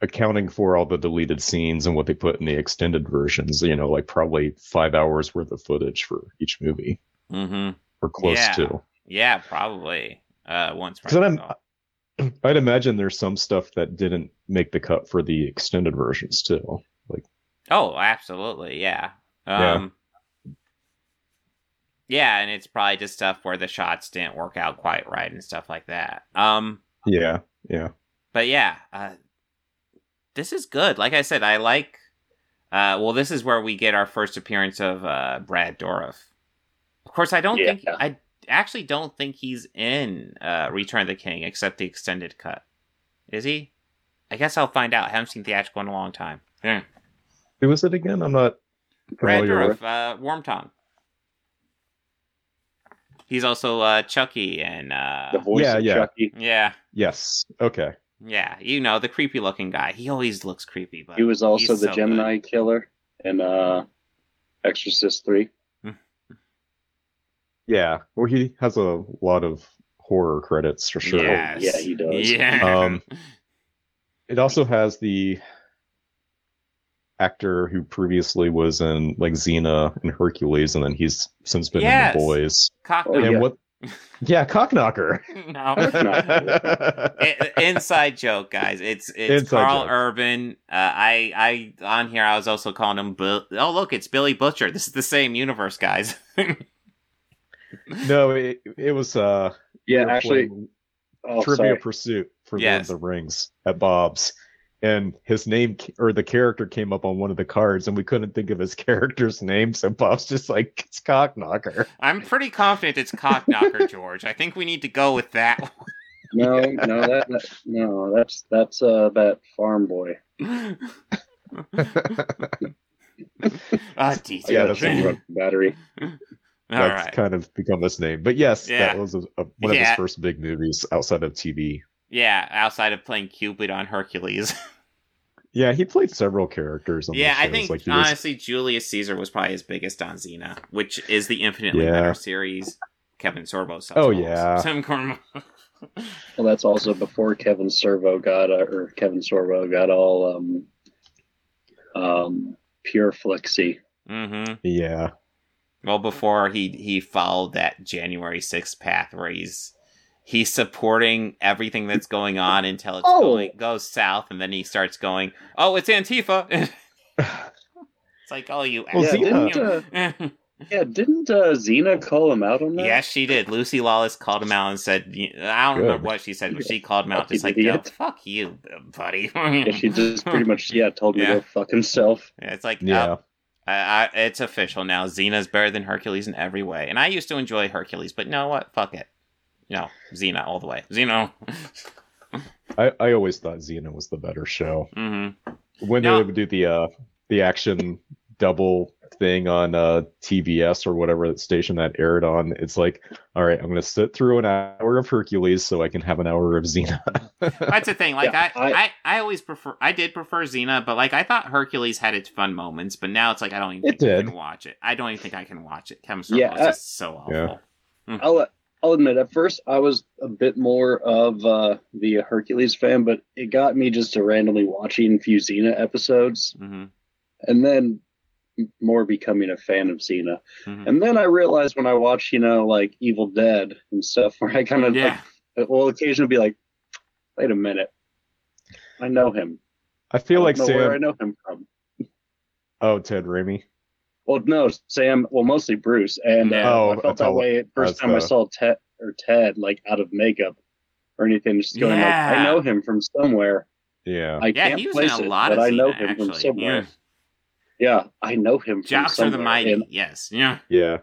accounting for all the deleted scenes and what they put in the extended versions you know like probably five hours worth of footage for each movie hmm or close Yeah. to yeah, probably uh, once. So I'm, i'd imagine there's some stuff that didn't make the cut for the extended versions too like Oh, absolutely, yeah. Yeah. Um, yeah, and it's probably just stuff where the shots didn't work out quite right and stuff like that. Um, yeah yeah but yeah, uh, this is good. Like I said, I like. Uh, well, this is where we get our first appearance of uh, Brad Dourif. Of course, I don't Yeah. think I actually don't think he's in uh, Return of the King except the extended cut. Is he? I guess I'll find out. I haven't seen theatrical in a long time. Yeah. who was it again i'm not Brad familiar with Dourif, uh, Wormtongue. He's also uh, Chucky and uh, The voice Yeah, of yeah. Chucky. yeah, yes okay yeah. You know the creepy looking guy. He always looks creepy, but He was also he's the so Gemini killer in uh, Exorcist Three. Yeah, well, he has a lot of horror credits for sure. Yes. Yeah, he does. Yeah. Um, [LAUGHS] It also has the actor who previously was in like Xena and Hercules, and then he's since been Yes. in The Boys. Cock Oh, and yeah. what? [LAUGHS] Yeah, Cockknocker. no. Inside joke, guys. It's it's Inside Karl joke. Urban. Uh, I I on here I was also calling him. Bill- oh look, it's Billy Butcher. This is the same universe, guys. [LAUGHS] no, it, it was uh Yeah, we actually, oh, Trivia sorry. Pursuit for Yes. Lord of the Rings at Bob's. And his name or the character came up on one of the cards, and we couldn't think of his [LAUGHS] character's name. So Bob's just like, it's Cockknocker. I'm pretty confident it's Cockknocker, [LAUGHS] George. I think we need to go with that one. No, no, that, that no, that's that's uh that farm boy. [LAUGHS] Ah, geez. Yeah, that's a- battery. All That's right. kind of become his name. But yes, Yeah. that was a, a, one of Yeah. his first big movies outside of TV. Yeah, outside of playing Cupid on Hercules. [LAUGHS] Yeah, he played several characters on yeah, the I think like he was, honestly Julius Caesar was probably his biggest on Xena, which is the infinitely Yeah. better series. Kevin Sorbo. Oh, all. yeah. Sam Cornwell. [LAUGHS] Well, that's also before Kevin Sorbo got uh, or Kevin Sorbo got all um um pure flexy. mm-hmm. yeah, Well, before he he followed that January sixth path where he's he's supporting everything that's going on until it's Oh. going goes south, and then he starts going, "Oh, it's Antifa." [LAUGHS] it's like, "Oh, you." Well, [LAUGHS] Yeah, didn't, uh, yeah, didn't uh, Xena call him out on that? Yes, she did. Lucy Lawless called him out and said, I don't Good. remember what she said, but she called him out just like, yo, fuck you, buddy. Yeah, she just [LAUGHS] pretty much yeah told me Yeah. to fuck himself. Yeah, it's like, yeah. yeah. I, I, it's official now. Xena's better than Hercules in every way. And I used to enjoy Hercules, but you know what? Fuck it. No, Xena all the way. Xena. [LAUGHS] I, I always thought Xena was the better show. hmm When No. they would do the uh the action double thing on uh TBS or whatever station that aired on, it's like, all right, I'm gonna sit through an hour of Hercules so I can have an hour of Xena. [LAUGHS] That's the thing. Like Yeah, I, I, I- I, always prefer. I did prefer Xena, but like I thought Hercules had its fun moments. But now it's like I don't even It think I can watch it. I don't even think I can watch it. Kevin Yeah, Sorbo is I- just so awful. Yeah. I'll I'll admit at first I was a bit more of uh, the Hercules fan, but it got me just to randomly watching a few Xena episodes, hmm and then more becoming a fan of Xena. hmm And then I realized when I watch, you know, like Evil Dead and stuff, [LAUGHS] where I kind of Yeah. like, will occasionally be like, wait a minute, I know him. I feel I like don't where I know him from. Oh, Ted Raimi. Well, no, Sam. Well, mostly Bruce, and uh, Oh, I felt that all- way first that's time I saw Ted or Ted like out of makeup or anything. Just going like, I know him from somewhere. Yeah. I Yeah, can't he was in place a it, lot but of I know Xena, him from somewhere. Yeah. Yeah, I know him from Joxer the Mighty. and- Yes. Yeah. Yeah.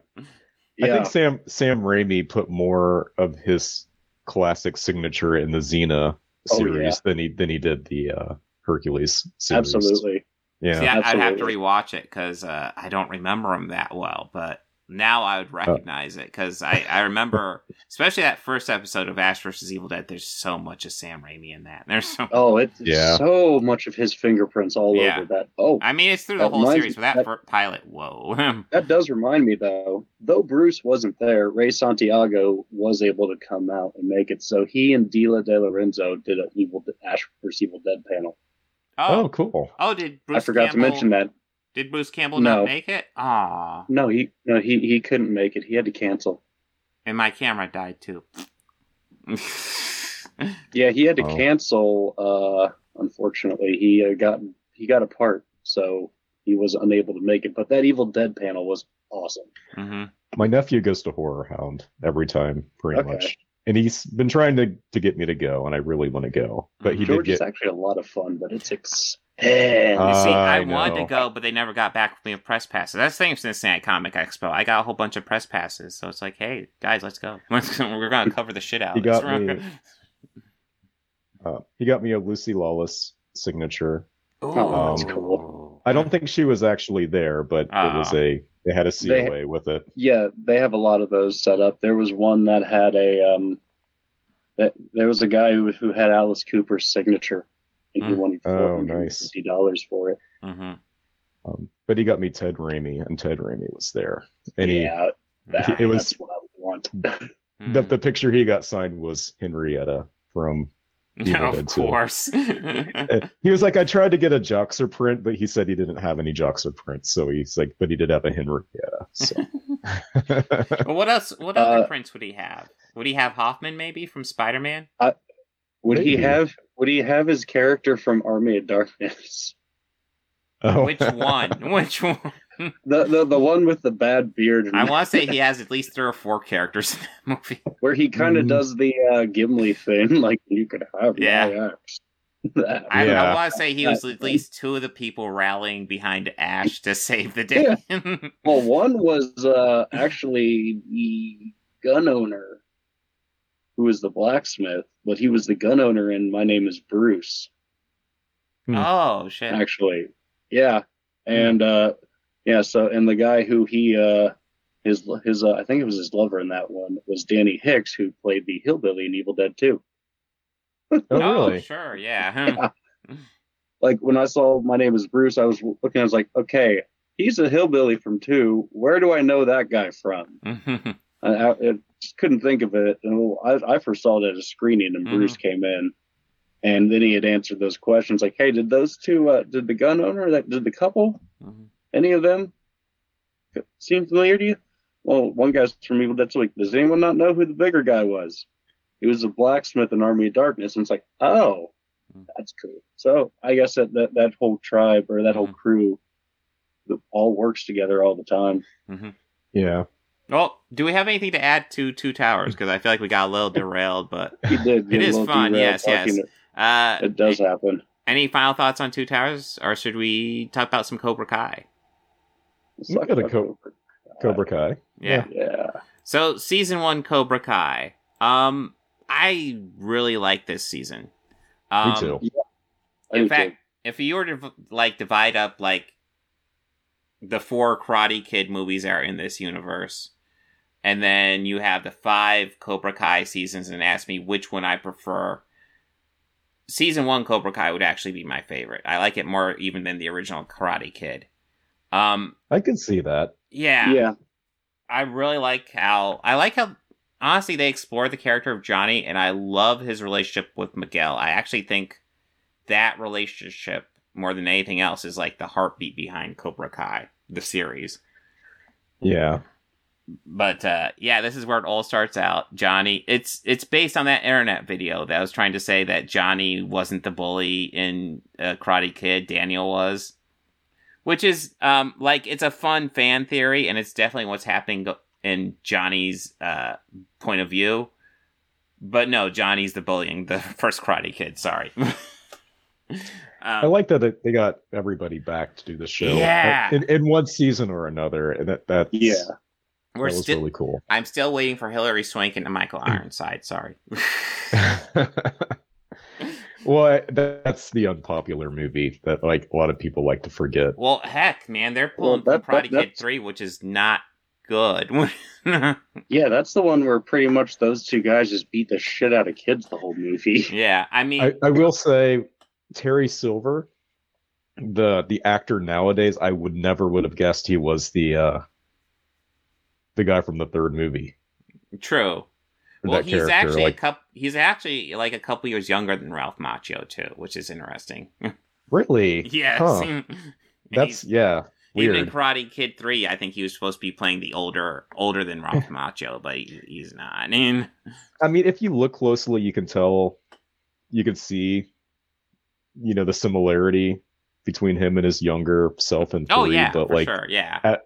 yeah, I think Sam Sam Raimi put more of his classic signature in the Xena Oh, series yeah. than he than he did the uh, Hercules series. absolutely. Yeah. See, I, I'd have to rewatch it because uh, I don't remember him that well. But now I Uh. would recognize it because I, I remember, especially that first episode of Ash versus Evil Dead. There's so much of Sam Raimi in that. There's so. [LAUGHS] Oh, it's Yeah. so much of his fingerprints all Yeah. over that. Oh, I mean, it's through the whole series, me- but that, that- pilot, whoa. [LAUGHS] that does remind me though. Though Bruce wasn't there, Ray Santiago was able to come out and make it. So he and Dana DeLorenzo did an Evil Ash vs. Evil Dead panel. Oh, oh, cool. oh, did Bruce I forgot Campbell, to mention that. Did Bruce Campbell No. not make it? Aw. No, he no he he couldn't make it. He had to cancel. And my camera died too. [LAUGHS] Yeah, he had to Oh. cancel. Uh, unfortunately, he uh, got he got a part, so he was unable to make it. But that Evil Dead panel was awesome. hmm My nephew goes to HorrorHound every time, pretty Okay. much. And he's been trying to, to get me to go, and I really want to go. But he George did is actually a lot of fun, but it's expensive. You see, I, I wanted to go, but they never got back with me with press passes. That's the thing with Cincinnati Comic Expo. I got a whole bunch of press passes, so it's like, hey guys, let's go. [LAUGHS] We're gonna cover the shit out. He of this. got me- Uh, he got me a Lucy Lawless signature. Oh, that's cool. I don't think she was actually there, but it was Ah. a. They had a They- with it. Yeah, they have a lot of those set up. There was one that had a um, that there was a guy who who had Alice Cooper's signature, and he wanted Oh, four hundred and nice. fifty dollars for it. hmm Um, but he got me Ted Raimi, and Ted Raimi was there. And he- yeah, that, it was- what I would want. Mm-hmm. [LAUGHS] the the picture he got signed was Henrietta from. [LAUGHS] Evil of Dead 2. course. [LAUGHS] Uh, He was like, I tried to get a Joxer print, but he said he didn't have any Joxer prints. So he's like, but he did have a Henrietta. So well, what else? What other Uh, prints would he have? Would he have Hoffman maybe from Spider Man? Would he have? Would he have his character from Army of Darkness? oh. Which one? [LAUGHS] Which one? The the, the one with the bad beard, I want to say he has at least three or four characters in that movie. where he kind of Mm. does the uh, Gimli thing, [LAUGHS] like you could have Yeah. [LAUGHS] That- I, I want to say he was at least two of the people rallying behind Ash to save the day. Well, one was uh, actually the gun owner, who was the blacksmith, but he was the gun owner and My Name Is Bruce. oh shit! Actually, yeah, and uh, yeah. So, and the guy who he uh, his his uh, I think it was his lover in that one was Danny Hicks, who played the hillbilly in Evil Dead 2. oh, oh really? sure, yeah. [LAUGHS] Yeah. Like when I saw My Name Is Bruce, I was looking. I was like, okay, he's a hillbilly from two. Where do I know that guy from? Hmm. [LAUGHS] I, I, I just couldn't think of it. And I, I first saw it at a screening, and Mhm. Bruce came in, and then he had answered those questions like, "Hey, did those two? Uh, did the gun owner? That did the couple? Mhm. Any of them seem familiar to you?" Well, one guy's from Evil Dead. So like, does anyone not know who the bigger guy was? He was a blacksmith in Army of Darkness, and it's like, oh, Mhm. that's cool. So I guess that that, that whole tribe or that whole Mhm. crew, all works together all the time. Yeah. Well, do we have anything to add to Two Towers? Because I feel like we got a little derailed, but [LAUGHS] He did. get It a is little fun, yes, yes. uh, It does happen. Any final thoughts on Two Towers, or should we talk about some Cobra Kai? Let's Look a co- Cobra Kai. Yeah. Yeah. So season one Cobra Kai. Um, I really like this season. Um, Me too. I In do fact, too. if you were to like divide up like the four Karate Kid movies that are in this universe, and then you have the five Cobra Kai seasons, and ask me which one I prefer. Season one Cobra Kai would actually be my favorite. I like it more even than the original Karate Kid. Um, I can see that. yeah, yeah. I really like how I like how honestly they explore the character of Johnny, and I love his relationship with Miguel. I actually think that relationship more than anything else is like the heartbeat behind Cobra Kai, the series. Yeah. But uh, yeah, this is where it all starts out. Johnny, it's it's based on that internet video that I was trying to say that Johnny wasn't the bully in uh, Karate Kid, Daniel was, which is um like it's a fun fan theory, and it's definitely what's happening in Johnny's uh point of view. But no, Johnny's the bullying the [LAUGHS] first Karate Kid. Sorry. [LAUGHS] I um, like that they- they got everybody back to do the show. Yeah. In, in one season or another. And that, that's, Yeah. We're that was still. really cool. I'm still waiting for Hillary Swank and Michael Ironside. Sorry. [LAUGHS] [LAUGHS] well, that's the unpopular movie that like a lot of people like to forget. Well, heck, man, they're Well, pulling that- from Karate that- Kid 3, which is not good. [LAUGHS] Yeah, that's the one where pretty much those two guys just beat the shit out of kids the whole movie. yeah, I mean, I, I will say Terry Silver, the the actor nowadays, I would never would have guessed he was the uh the guy from the third movie. true. Well, he's character, actually a like couple. He's actually like a couple years younger than Ralph Macchio too, which is interesting. [LAUGHS] really. yes, Huh. [LAUGHS] That's yeah. even Weird. in Karate Kid Three. I think he was supposed to be playing the older, older than Ralph [LAUGHS] Macchio, but he, he's not. I mean, I mean, if you look closely, you can tell, you can see, you know, the similarity between him and his younger self in oh, three. oh yeah, but for like sure, yeah. at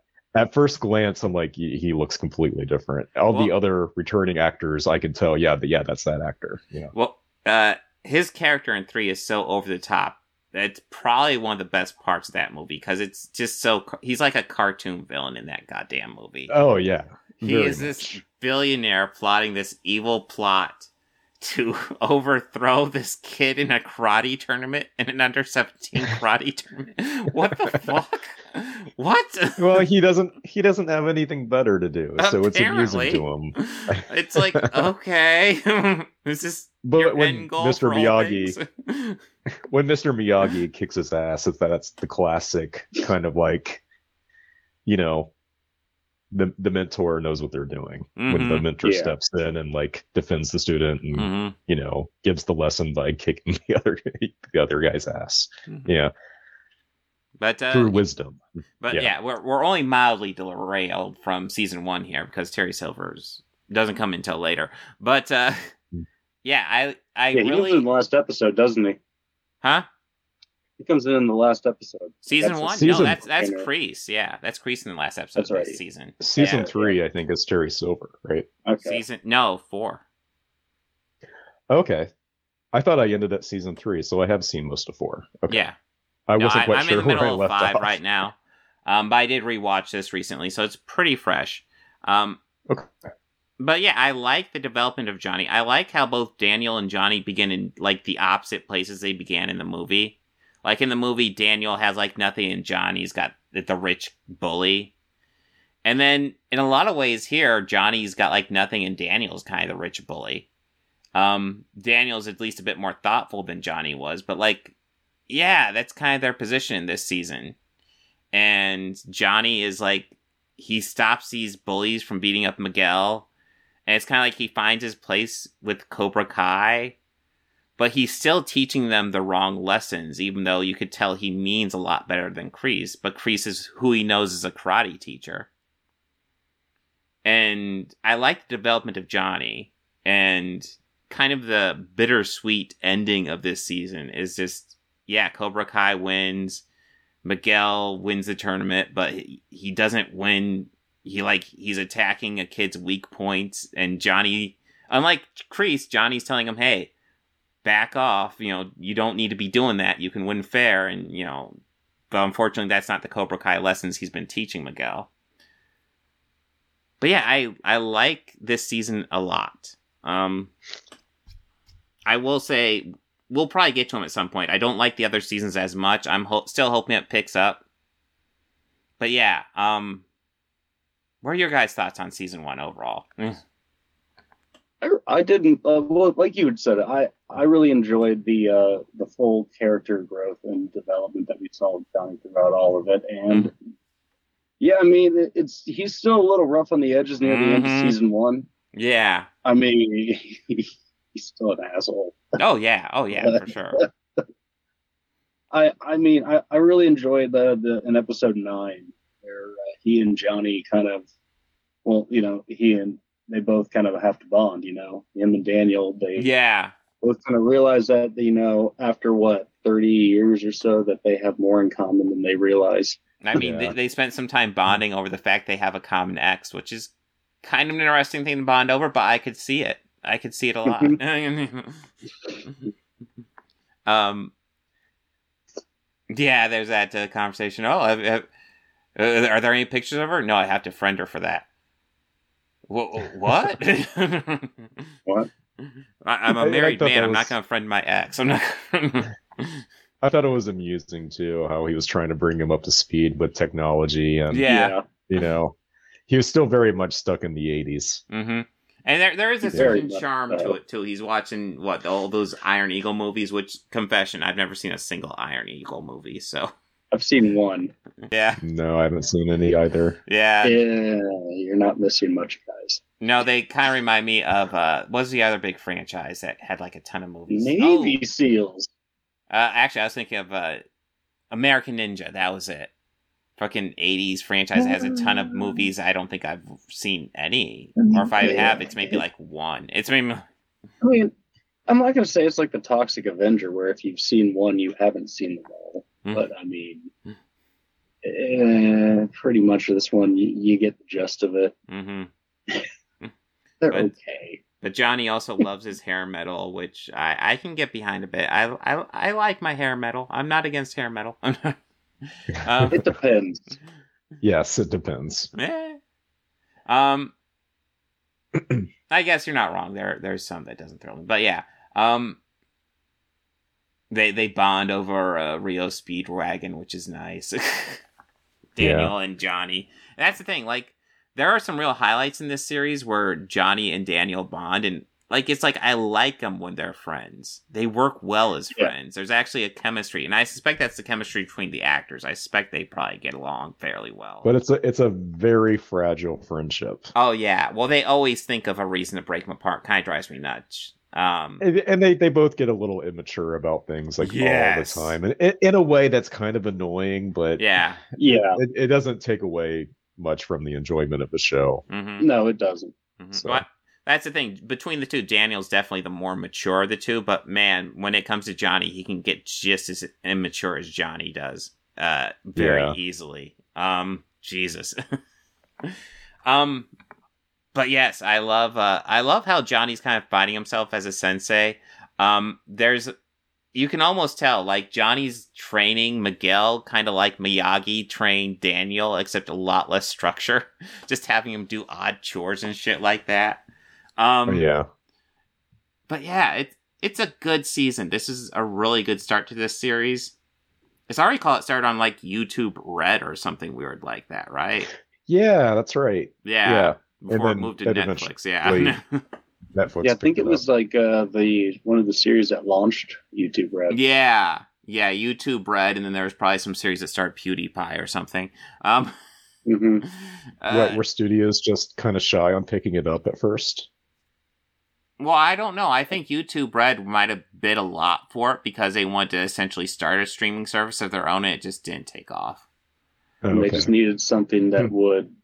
first glance, I'm like, he, he looks completely different. All the other returning actors, I can tell, yeah, but yeah, that's that actor. Yeah. Well, uh, his character in three is so over the top. It's probably one of the best parts of that movie because it's just so. He's like a cartoon villain in that goddamn movie. Oh yeah. he is this billionaire plotting this evil plot to [LAUGHS] overthrow this kid in a karate tournament in an under 17 [LAUGHS] karate tournament. What the fuck? What? Well, he doesn't. He doesn't have anything better to do, so it's amusing to him. [LAUGHS] It's like, okay. this is But your when end goal Mr. Miyagi, when Mr. Miyagi kicks his ass, if that's the classic kind of like, you know, the the mentor knows what they're doing when the Mhm. mentor Yeah. steps in and like defends the student and Mhm. you know gives the lesson by kicking [LAUGHS] the other the other guy's ass. Mhm. Yeah, But uh, through wisdom. But Yeah. yeah, we're we're only mildly derailed from season one here because Terry Silvers doesn't come until later. But uh Mm. [LAUGHS] yeah, I I Yeah, he comes in really the last episode, doesn't he? huh He comes in in the last episode. season That's the one? no, that's that's Kreese. Yeah, that's Kreese in the last episode That's of right. this season. Season Yeah. three, I think, is Terry Silver, right? Okay. Season no four. Okay, I thought I ended at season three, so I have seen most of four. Okay, Yeah, I no, wasn't I, quite I'm sure in the middle of five off. right now. Um, but I did rewatch this recently, so it's pretty fresh. Um, Okay. But yeah, I like the development of Johnny. I like how both Daniel and Johnny begin in like the opposite places they began in the movie. Like in the movie, Daniel has like nothing, and Johnny's got the rich bully. And then in a lot of ways here, Johnny's got like nothing, and Daniel's kind of the rich bully. Um, Daniel's at least a bit more thoughtful than Johnny was, but like, yeah, that's kind of their position this season. And Johnny is like, he stops these bullies from beating up Miguel and it's kind of like he finds his place with Cobra Kai, but he's still teaching them the wrong lessons, even though you could tell he means a lot better than Kreese. But Kreese is who he knows as a karate teacher. And I like the development of Johnny, and kind of the bittersweet ending of this season is just, yeah, Cobra Kai wins. Miguel wins the tournament, but he, doesn't win he like he's attacking a kid's weak points and johnny unlike Kreese johnny's telling him hey back off you know you don't need to be doing that. You can win fair and you know but unfortunately that's not the cobra kai lessons he's been teaching miguel. But yeah i i like this season a lot. Um i will say we'll probably get to him at some point. I don't like the other seasons as much. I'm ho- still hoping it picks up. But yeah um what are your guys' thoughts on season one overall? [LAUGHS] I, I didn't. Uh, well, like you had said, I I really enjoyed the uh, the full character growth and development that we saw with Johnny throughout all of it, and yeah, I mean, it, it's he's still a little rough on the edges near the end of Mhm. season one. Yeah. I mean, [LAUGHS] he's still an asshole. Oh yeah. Oh yeah, for sure. [LAUGHS] I I mean, I, I really enjoyed the the in episode nine where uh, he and Johnny kind of, well, you know, he and they both kind of have to bond. You know, him and Daniel, they Yeah. both kind of realize that you know after what thirty years or so that they have more in common than they realize. I mean, Yeah. they, they spent some time bonding over the fact they have a common ex, which is kind of an interesting thing to bond over, but I could see it. I could see it a lot. [LAUGHS] [LAUGHS] um, yeah, there's that uh, conversation. Oh, have, have, uh, are there any pictures of her? No, I have to friend her for that. Wha- What? [LAUGHS] What? I, I'm a married thought man. that I'm not going to friend my ex. I'm not. [LAUGHS] I thought it was amusing too how he was trying to bring him up to speed with technology and yeah. you know he was still very much stuck in the 80s. hmm And there, there is a certain charm so. to it too. He's watching what all those Iron Eagle movies. Which confession, I've never seen a single Iron Eagle movie. So I've seen one. yeah, No, I haven't seen any either. yeah. Yeah, you're not missing much, guys. No, they kind of remind me of uh, what was the other big franchise that had like a ton of movies? Navy SEAls. Oh, uh, actually, I was thinking of uh, American Ninja. That was it. Fucking '80s franchise has a ton of movies. I don't think I've seen any, or if I have, it's maybe like one. It's maybe I mean, I'm not gonna say it's like the Toxic Avenger, where if you've seen one, you haven't seen them all. Mhm. But I mean, eh, pretty much this one, you, you get the gist of it. hmm [LAUGHS] They're But- okay. But Johnny also [LAUGHS] loves his hair metal, which I, I can get behind a bit. I, I I like my hair metal. I'm not against hair metal. [LAUGHS] Not. Um, It depends. Yes, it depends. eh. Um. [CLEARS THROAT] I guess you're not wrong. There, there's some that doesn't thrill me, but yeah. Um, they they bond over a REO Speedwagon, which is nice. [LAUGHS] Daniel and Johnny. And that's the thing. Like, there are some real highlights in this series where Johnny and Daniel bond, and like it's like I like them when they're friends. They work well as Yeah. friends. There's actually a chemistry, and I suspect that's the chemistry between the actors. I suspect they probably get along fairly well. But it's a it's a very fragile friendship. Oh yeah. Well, they always think of a reason to break them apart. Kind of drives me nuts. Um, And and they, they both get a little immature about things like Yes. all the time, and in, in a way that's kind of annoying, but yeah. Yeah. it, it doesn't take away much from the enjoyment of the show. Mm-hmm. No, it doesn't. So- Well, that's the thing. Between the two, Daniel's definitely the more mature of the two. But man, when it comes to Johnny, he can get just as immature as Johnny does, uh, very Yeah. easily. Um, Jesus. [LAUGHS] um, but yes, I love. Uh, I love how Johnny's kind of finding himself as a sensei. Um, there's. You can almost tell, like Johnny's training Miguel, kind of like Miyagi trained Daniel, except a lot less structure. [LAUGHS] Just having him do odd chores and shit like that. Um, yeah, but yeah, it's it's a good season. This is a really good start to this series. As I recall, it started on like YouTube Red or something weird like that, right? yeah, that's right. Yeah. Yeah, Before it then moved to that Netflix, yeah. [LAUGHS] Netflix. yeah, I think picked it was like uh, the one of the series that launched YouTube Red. yeah. Yeah, YouTube Red, and then there was probably some series that started PewDiePie or something. Um, [LAUGHS] hmm uh, What, were studios just kind of shy on picking it up at first? Well, I don't know. I think YouTube Red might have bid a lot for it because they wanted to essentially start a streaming service of their own, and it just didn't take off. Oh, And they just needed something that Hmm. would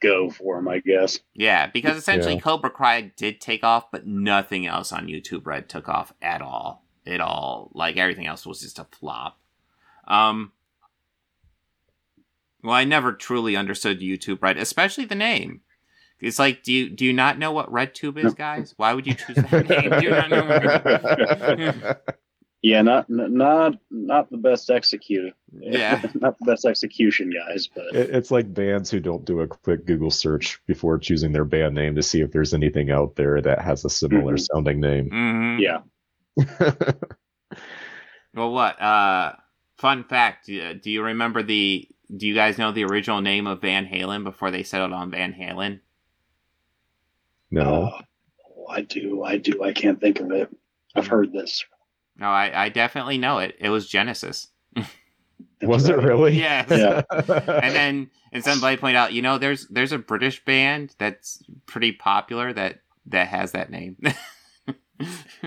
go for them, I guess. Yeah, because essentially Yeah. Cobra Kai did take off, but nothing else on YouTube Red took off at all. It all like everything else was just a flop. Um Well, I never truly understood YouTube Red, especially the name. It's like, do you do you not know what RedTube is, guys? Why would you choose that name? Do you not know? [LAUGHS] [LAUGHS] Yeah, not not not the best executed. Yeah. [LAUGHS] not the best execution, guys. But It- it's like bands who don't do a quick Google search before choosing their band name to see if there's anything out there that has a similar Mhm. sounding name. hmm yeah, [LAUGHS] Well, what? Uh, fun fact: uh, Do you remember the? Do you guys know the original name of Van Halen before they settled on Van Halen? no. Oh, I do, I do. I can't think of it. I've heard this. No, I, I definitely know it. It was Genesis. [LAUGHS] Was it really? Yes. Yeah. and then and somebody pointed out, you know, there's there's a British band that's pretty popular that that has that name. [LAUGHS]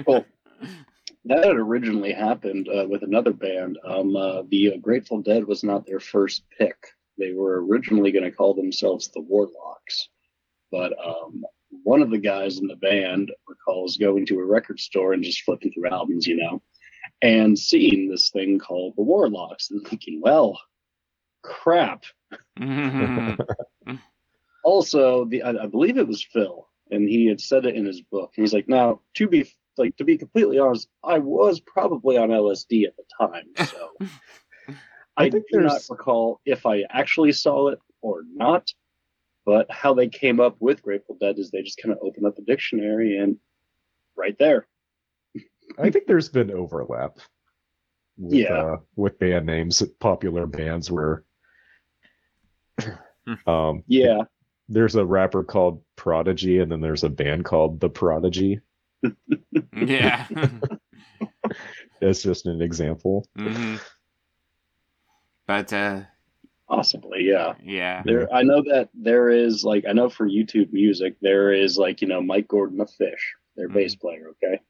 Well, that had originally happened uh, with another band. Um, uh, the uh, Grateful Dead was not their first pick. They were originally going to call themselves the Warlocks, but um, one of the guys in the band recalls going to a record store and just flipping through albums, you know, and seeing this thing called the Warlocks and thinking, well, crap. Mhm. [LAUGHS] Also, the I, I believe it was Phil, and he had said it in his book. And he's like, now to be like to be completely honest, I was probably on LSD at the time, so [LAUGHS] I, I think do not recall if I actually saw it or not. But how they came up with Grateful Dead is they just kind of opened up a dictionary and right there. I think there's been overlap. With, Yeah. Uh, with band names, popular bands where. um, Yeah, there's a rapper called Prodigy, and then there's a band called The Prodigy. [LAUGHS] yeah. [LAUGHS] It's just an example. hmm But uh, possibly. Yeah. yeah. There, I know that there is like I know for YouTube Music there is like you know Mike Gordon the Phish, their Mhm. bass player, okay.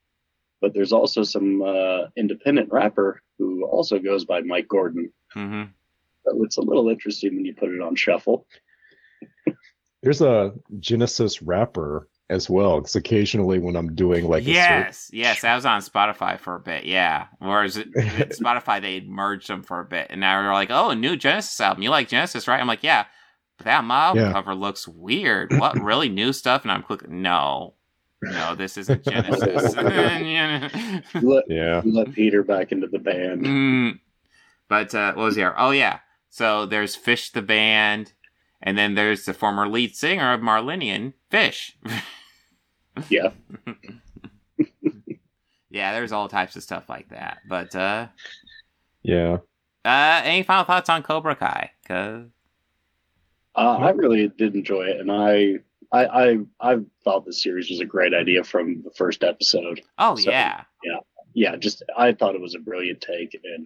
But there's also some uh, independent rapper who also goes by Mike Gordon. Mm-hmm. So it's a little interesting when you put it on shuffle. There's a Genesis rapper as well, because occasionally when I'm doing like a search, yes, yes, that was on Spotify for a bit. Yeah, whereas it, [LAUGHS] it- Spotify they merged them for a bit, and now they're like, "Oh, a new Genesis album. You like Genesis, right?" I'm like, "Yeah." But that album Yeah. cover looks weird. What [LAUGHS] really new stuff? And I'm clicking, no, no, this isn't Genesis. [LAUGHS] You let, yeah, you let Peter back into the band. Mm. But uh, what was there? Oh yeah. So there's Phish the band, And then there's the former lead singer of Marillion, Fish. Yeah. [LAUGHS] yeah, there's all types of stuff like that. But uh Yeah. uh any final thoughts on Cobra Kai? 'Cause- Uh, I really did enjoy it, and I, I, I, I thought the series was a great idea from the first episode. Oh So, yeah. yeah, yeah. Just I thought it was a brilliant take, and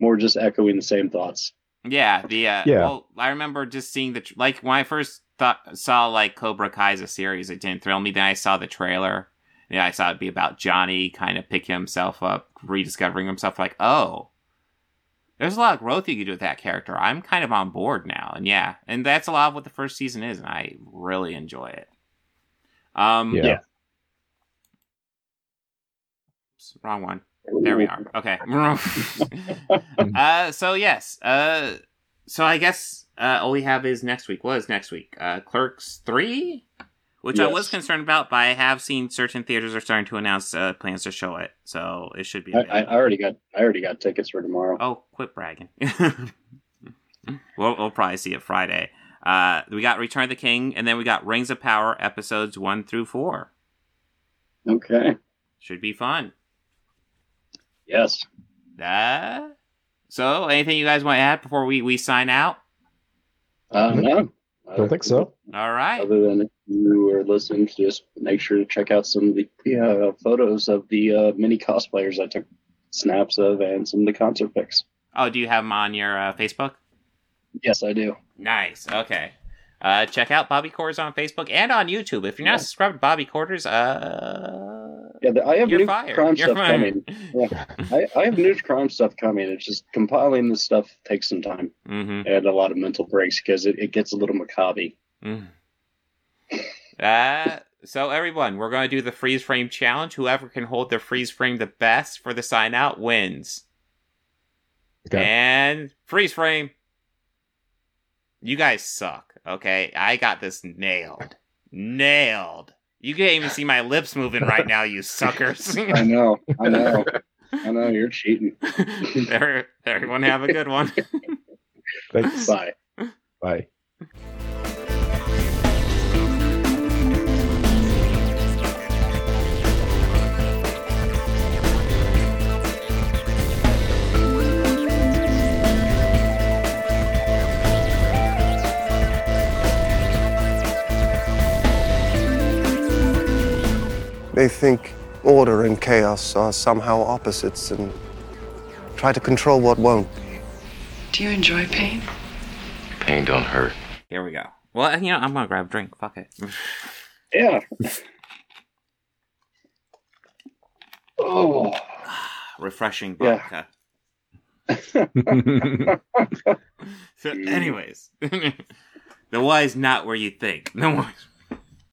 more just echoing the same thoughts. Yeah, the uh, Yeah. well, I remember just seeing the tr- like when I first thought saw like Cobra Kai as a series, it didn't thrill me. Then I saw the trailer. Yeah, I saw it'd be about Johnny kind of picking himself up, rediscovering himself. Like, oh, there's a lot of growth you could do with that character. I'm kind of on board now, and yeah, and that's a lot of what the first season is, and I really enjoy it. Um, Yeah. Yeah. Oops, wrong one. There we are. Okay. [LAUGHS] uh, so yes. Uh, so I guess uh, all we have is next week. What is next week? Uh, Clerks three, which I was concerned about, but I have seen certain theaters are starting to announce uh, plans to show it, so it should be. I, I. I already got, I already got tickets for tomorrow. Oh, quit bragging. [LAUGHS] we'll, we'll probably see it Friday. Uh, we got Return of the King, and then we got Rings of Power episodes one through four. Okay. Should be fun. Yes. Uh, so, anything you guys want to add before we, we sign out? Uh, no. Don't think so. All right. Other than if you are listening, just make sure to check out some of the uh, photos of the uh, mini cosplayers I took snaps of and some of the concert pics. Oh, do you have them on your uh, Facebook? Yes, I do. Nice. Okay. Uh, check out Bobby Quarters on Facebook and on YouTube. If you're not subscribed to Bobby Quarters, uh, Yeah, the, I have you're new fired. crime You're stuff fired. coming. Yeah, [LAUGHS] I, I have new crime stuff coming. It's just compiling this stuff takes some time mm-hmm. and a lot of mental breaks because it, it gets a little macabre. Mm. Uh, so everyone, we're going to do the freeze frame challenge. Whoever can hold their freeze frame the best for the sign out wins. Okay. And freeze frame. You guys suck. Okay, I got this nailed. Nailed. You can't even see my lips moving right now, you suckers. [LAUGHS] I know, I know, I know. You're cheating. [LAUGHS] Everyone have a good one. Thanks. [LAUGHS] Bye. Bye. They think order and chaos are somehow opposites and try to control what won't. Do you enjoy pain? Pain don't hurt. Here we go. Well, you know, I'm gonna grab a drink. Fuck it. Yeah. Oh. Refreshing Yeah. vodka. [LAUGHS] So, anyways, [LAUGHS] the why is not where you think. The why.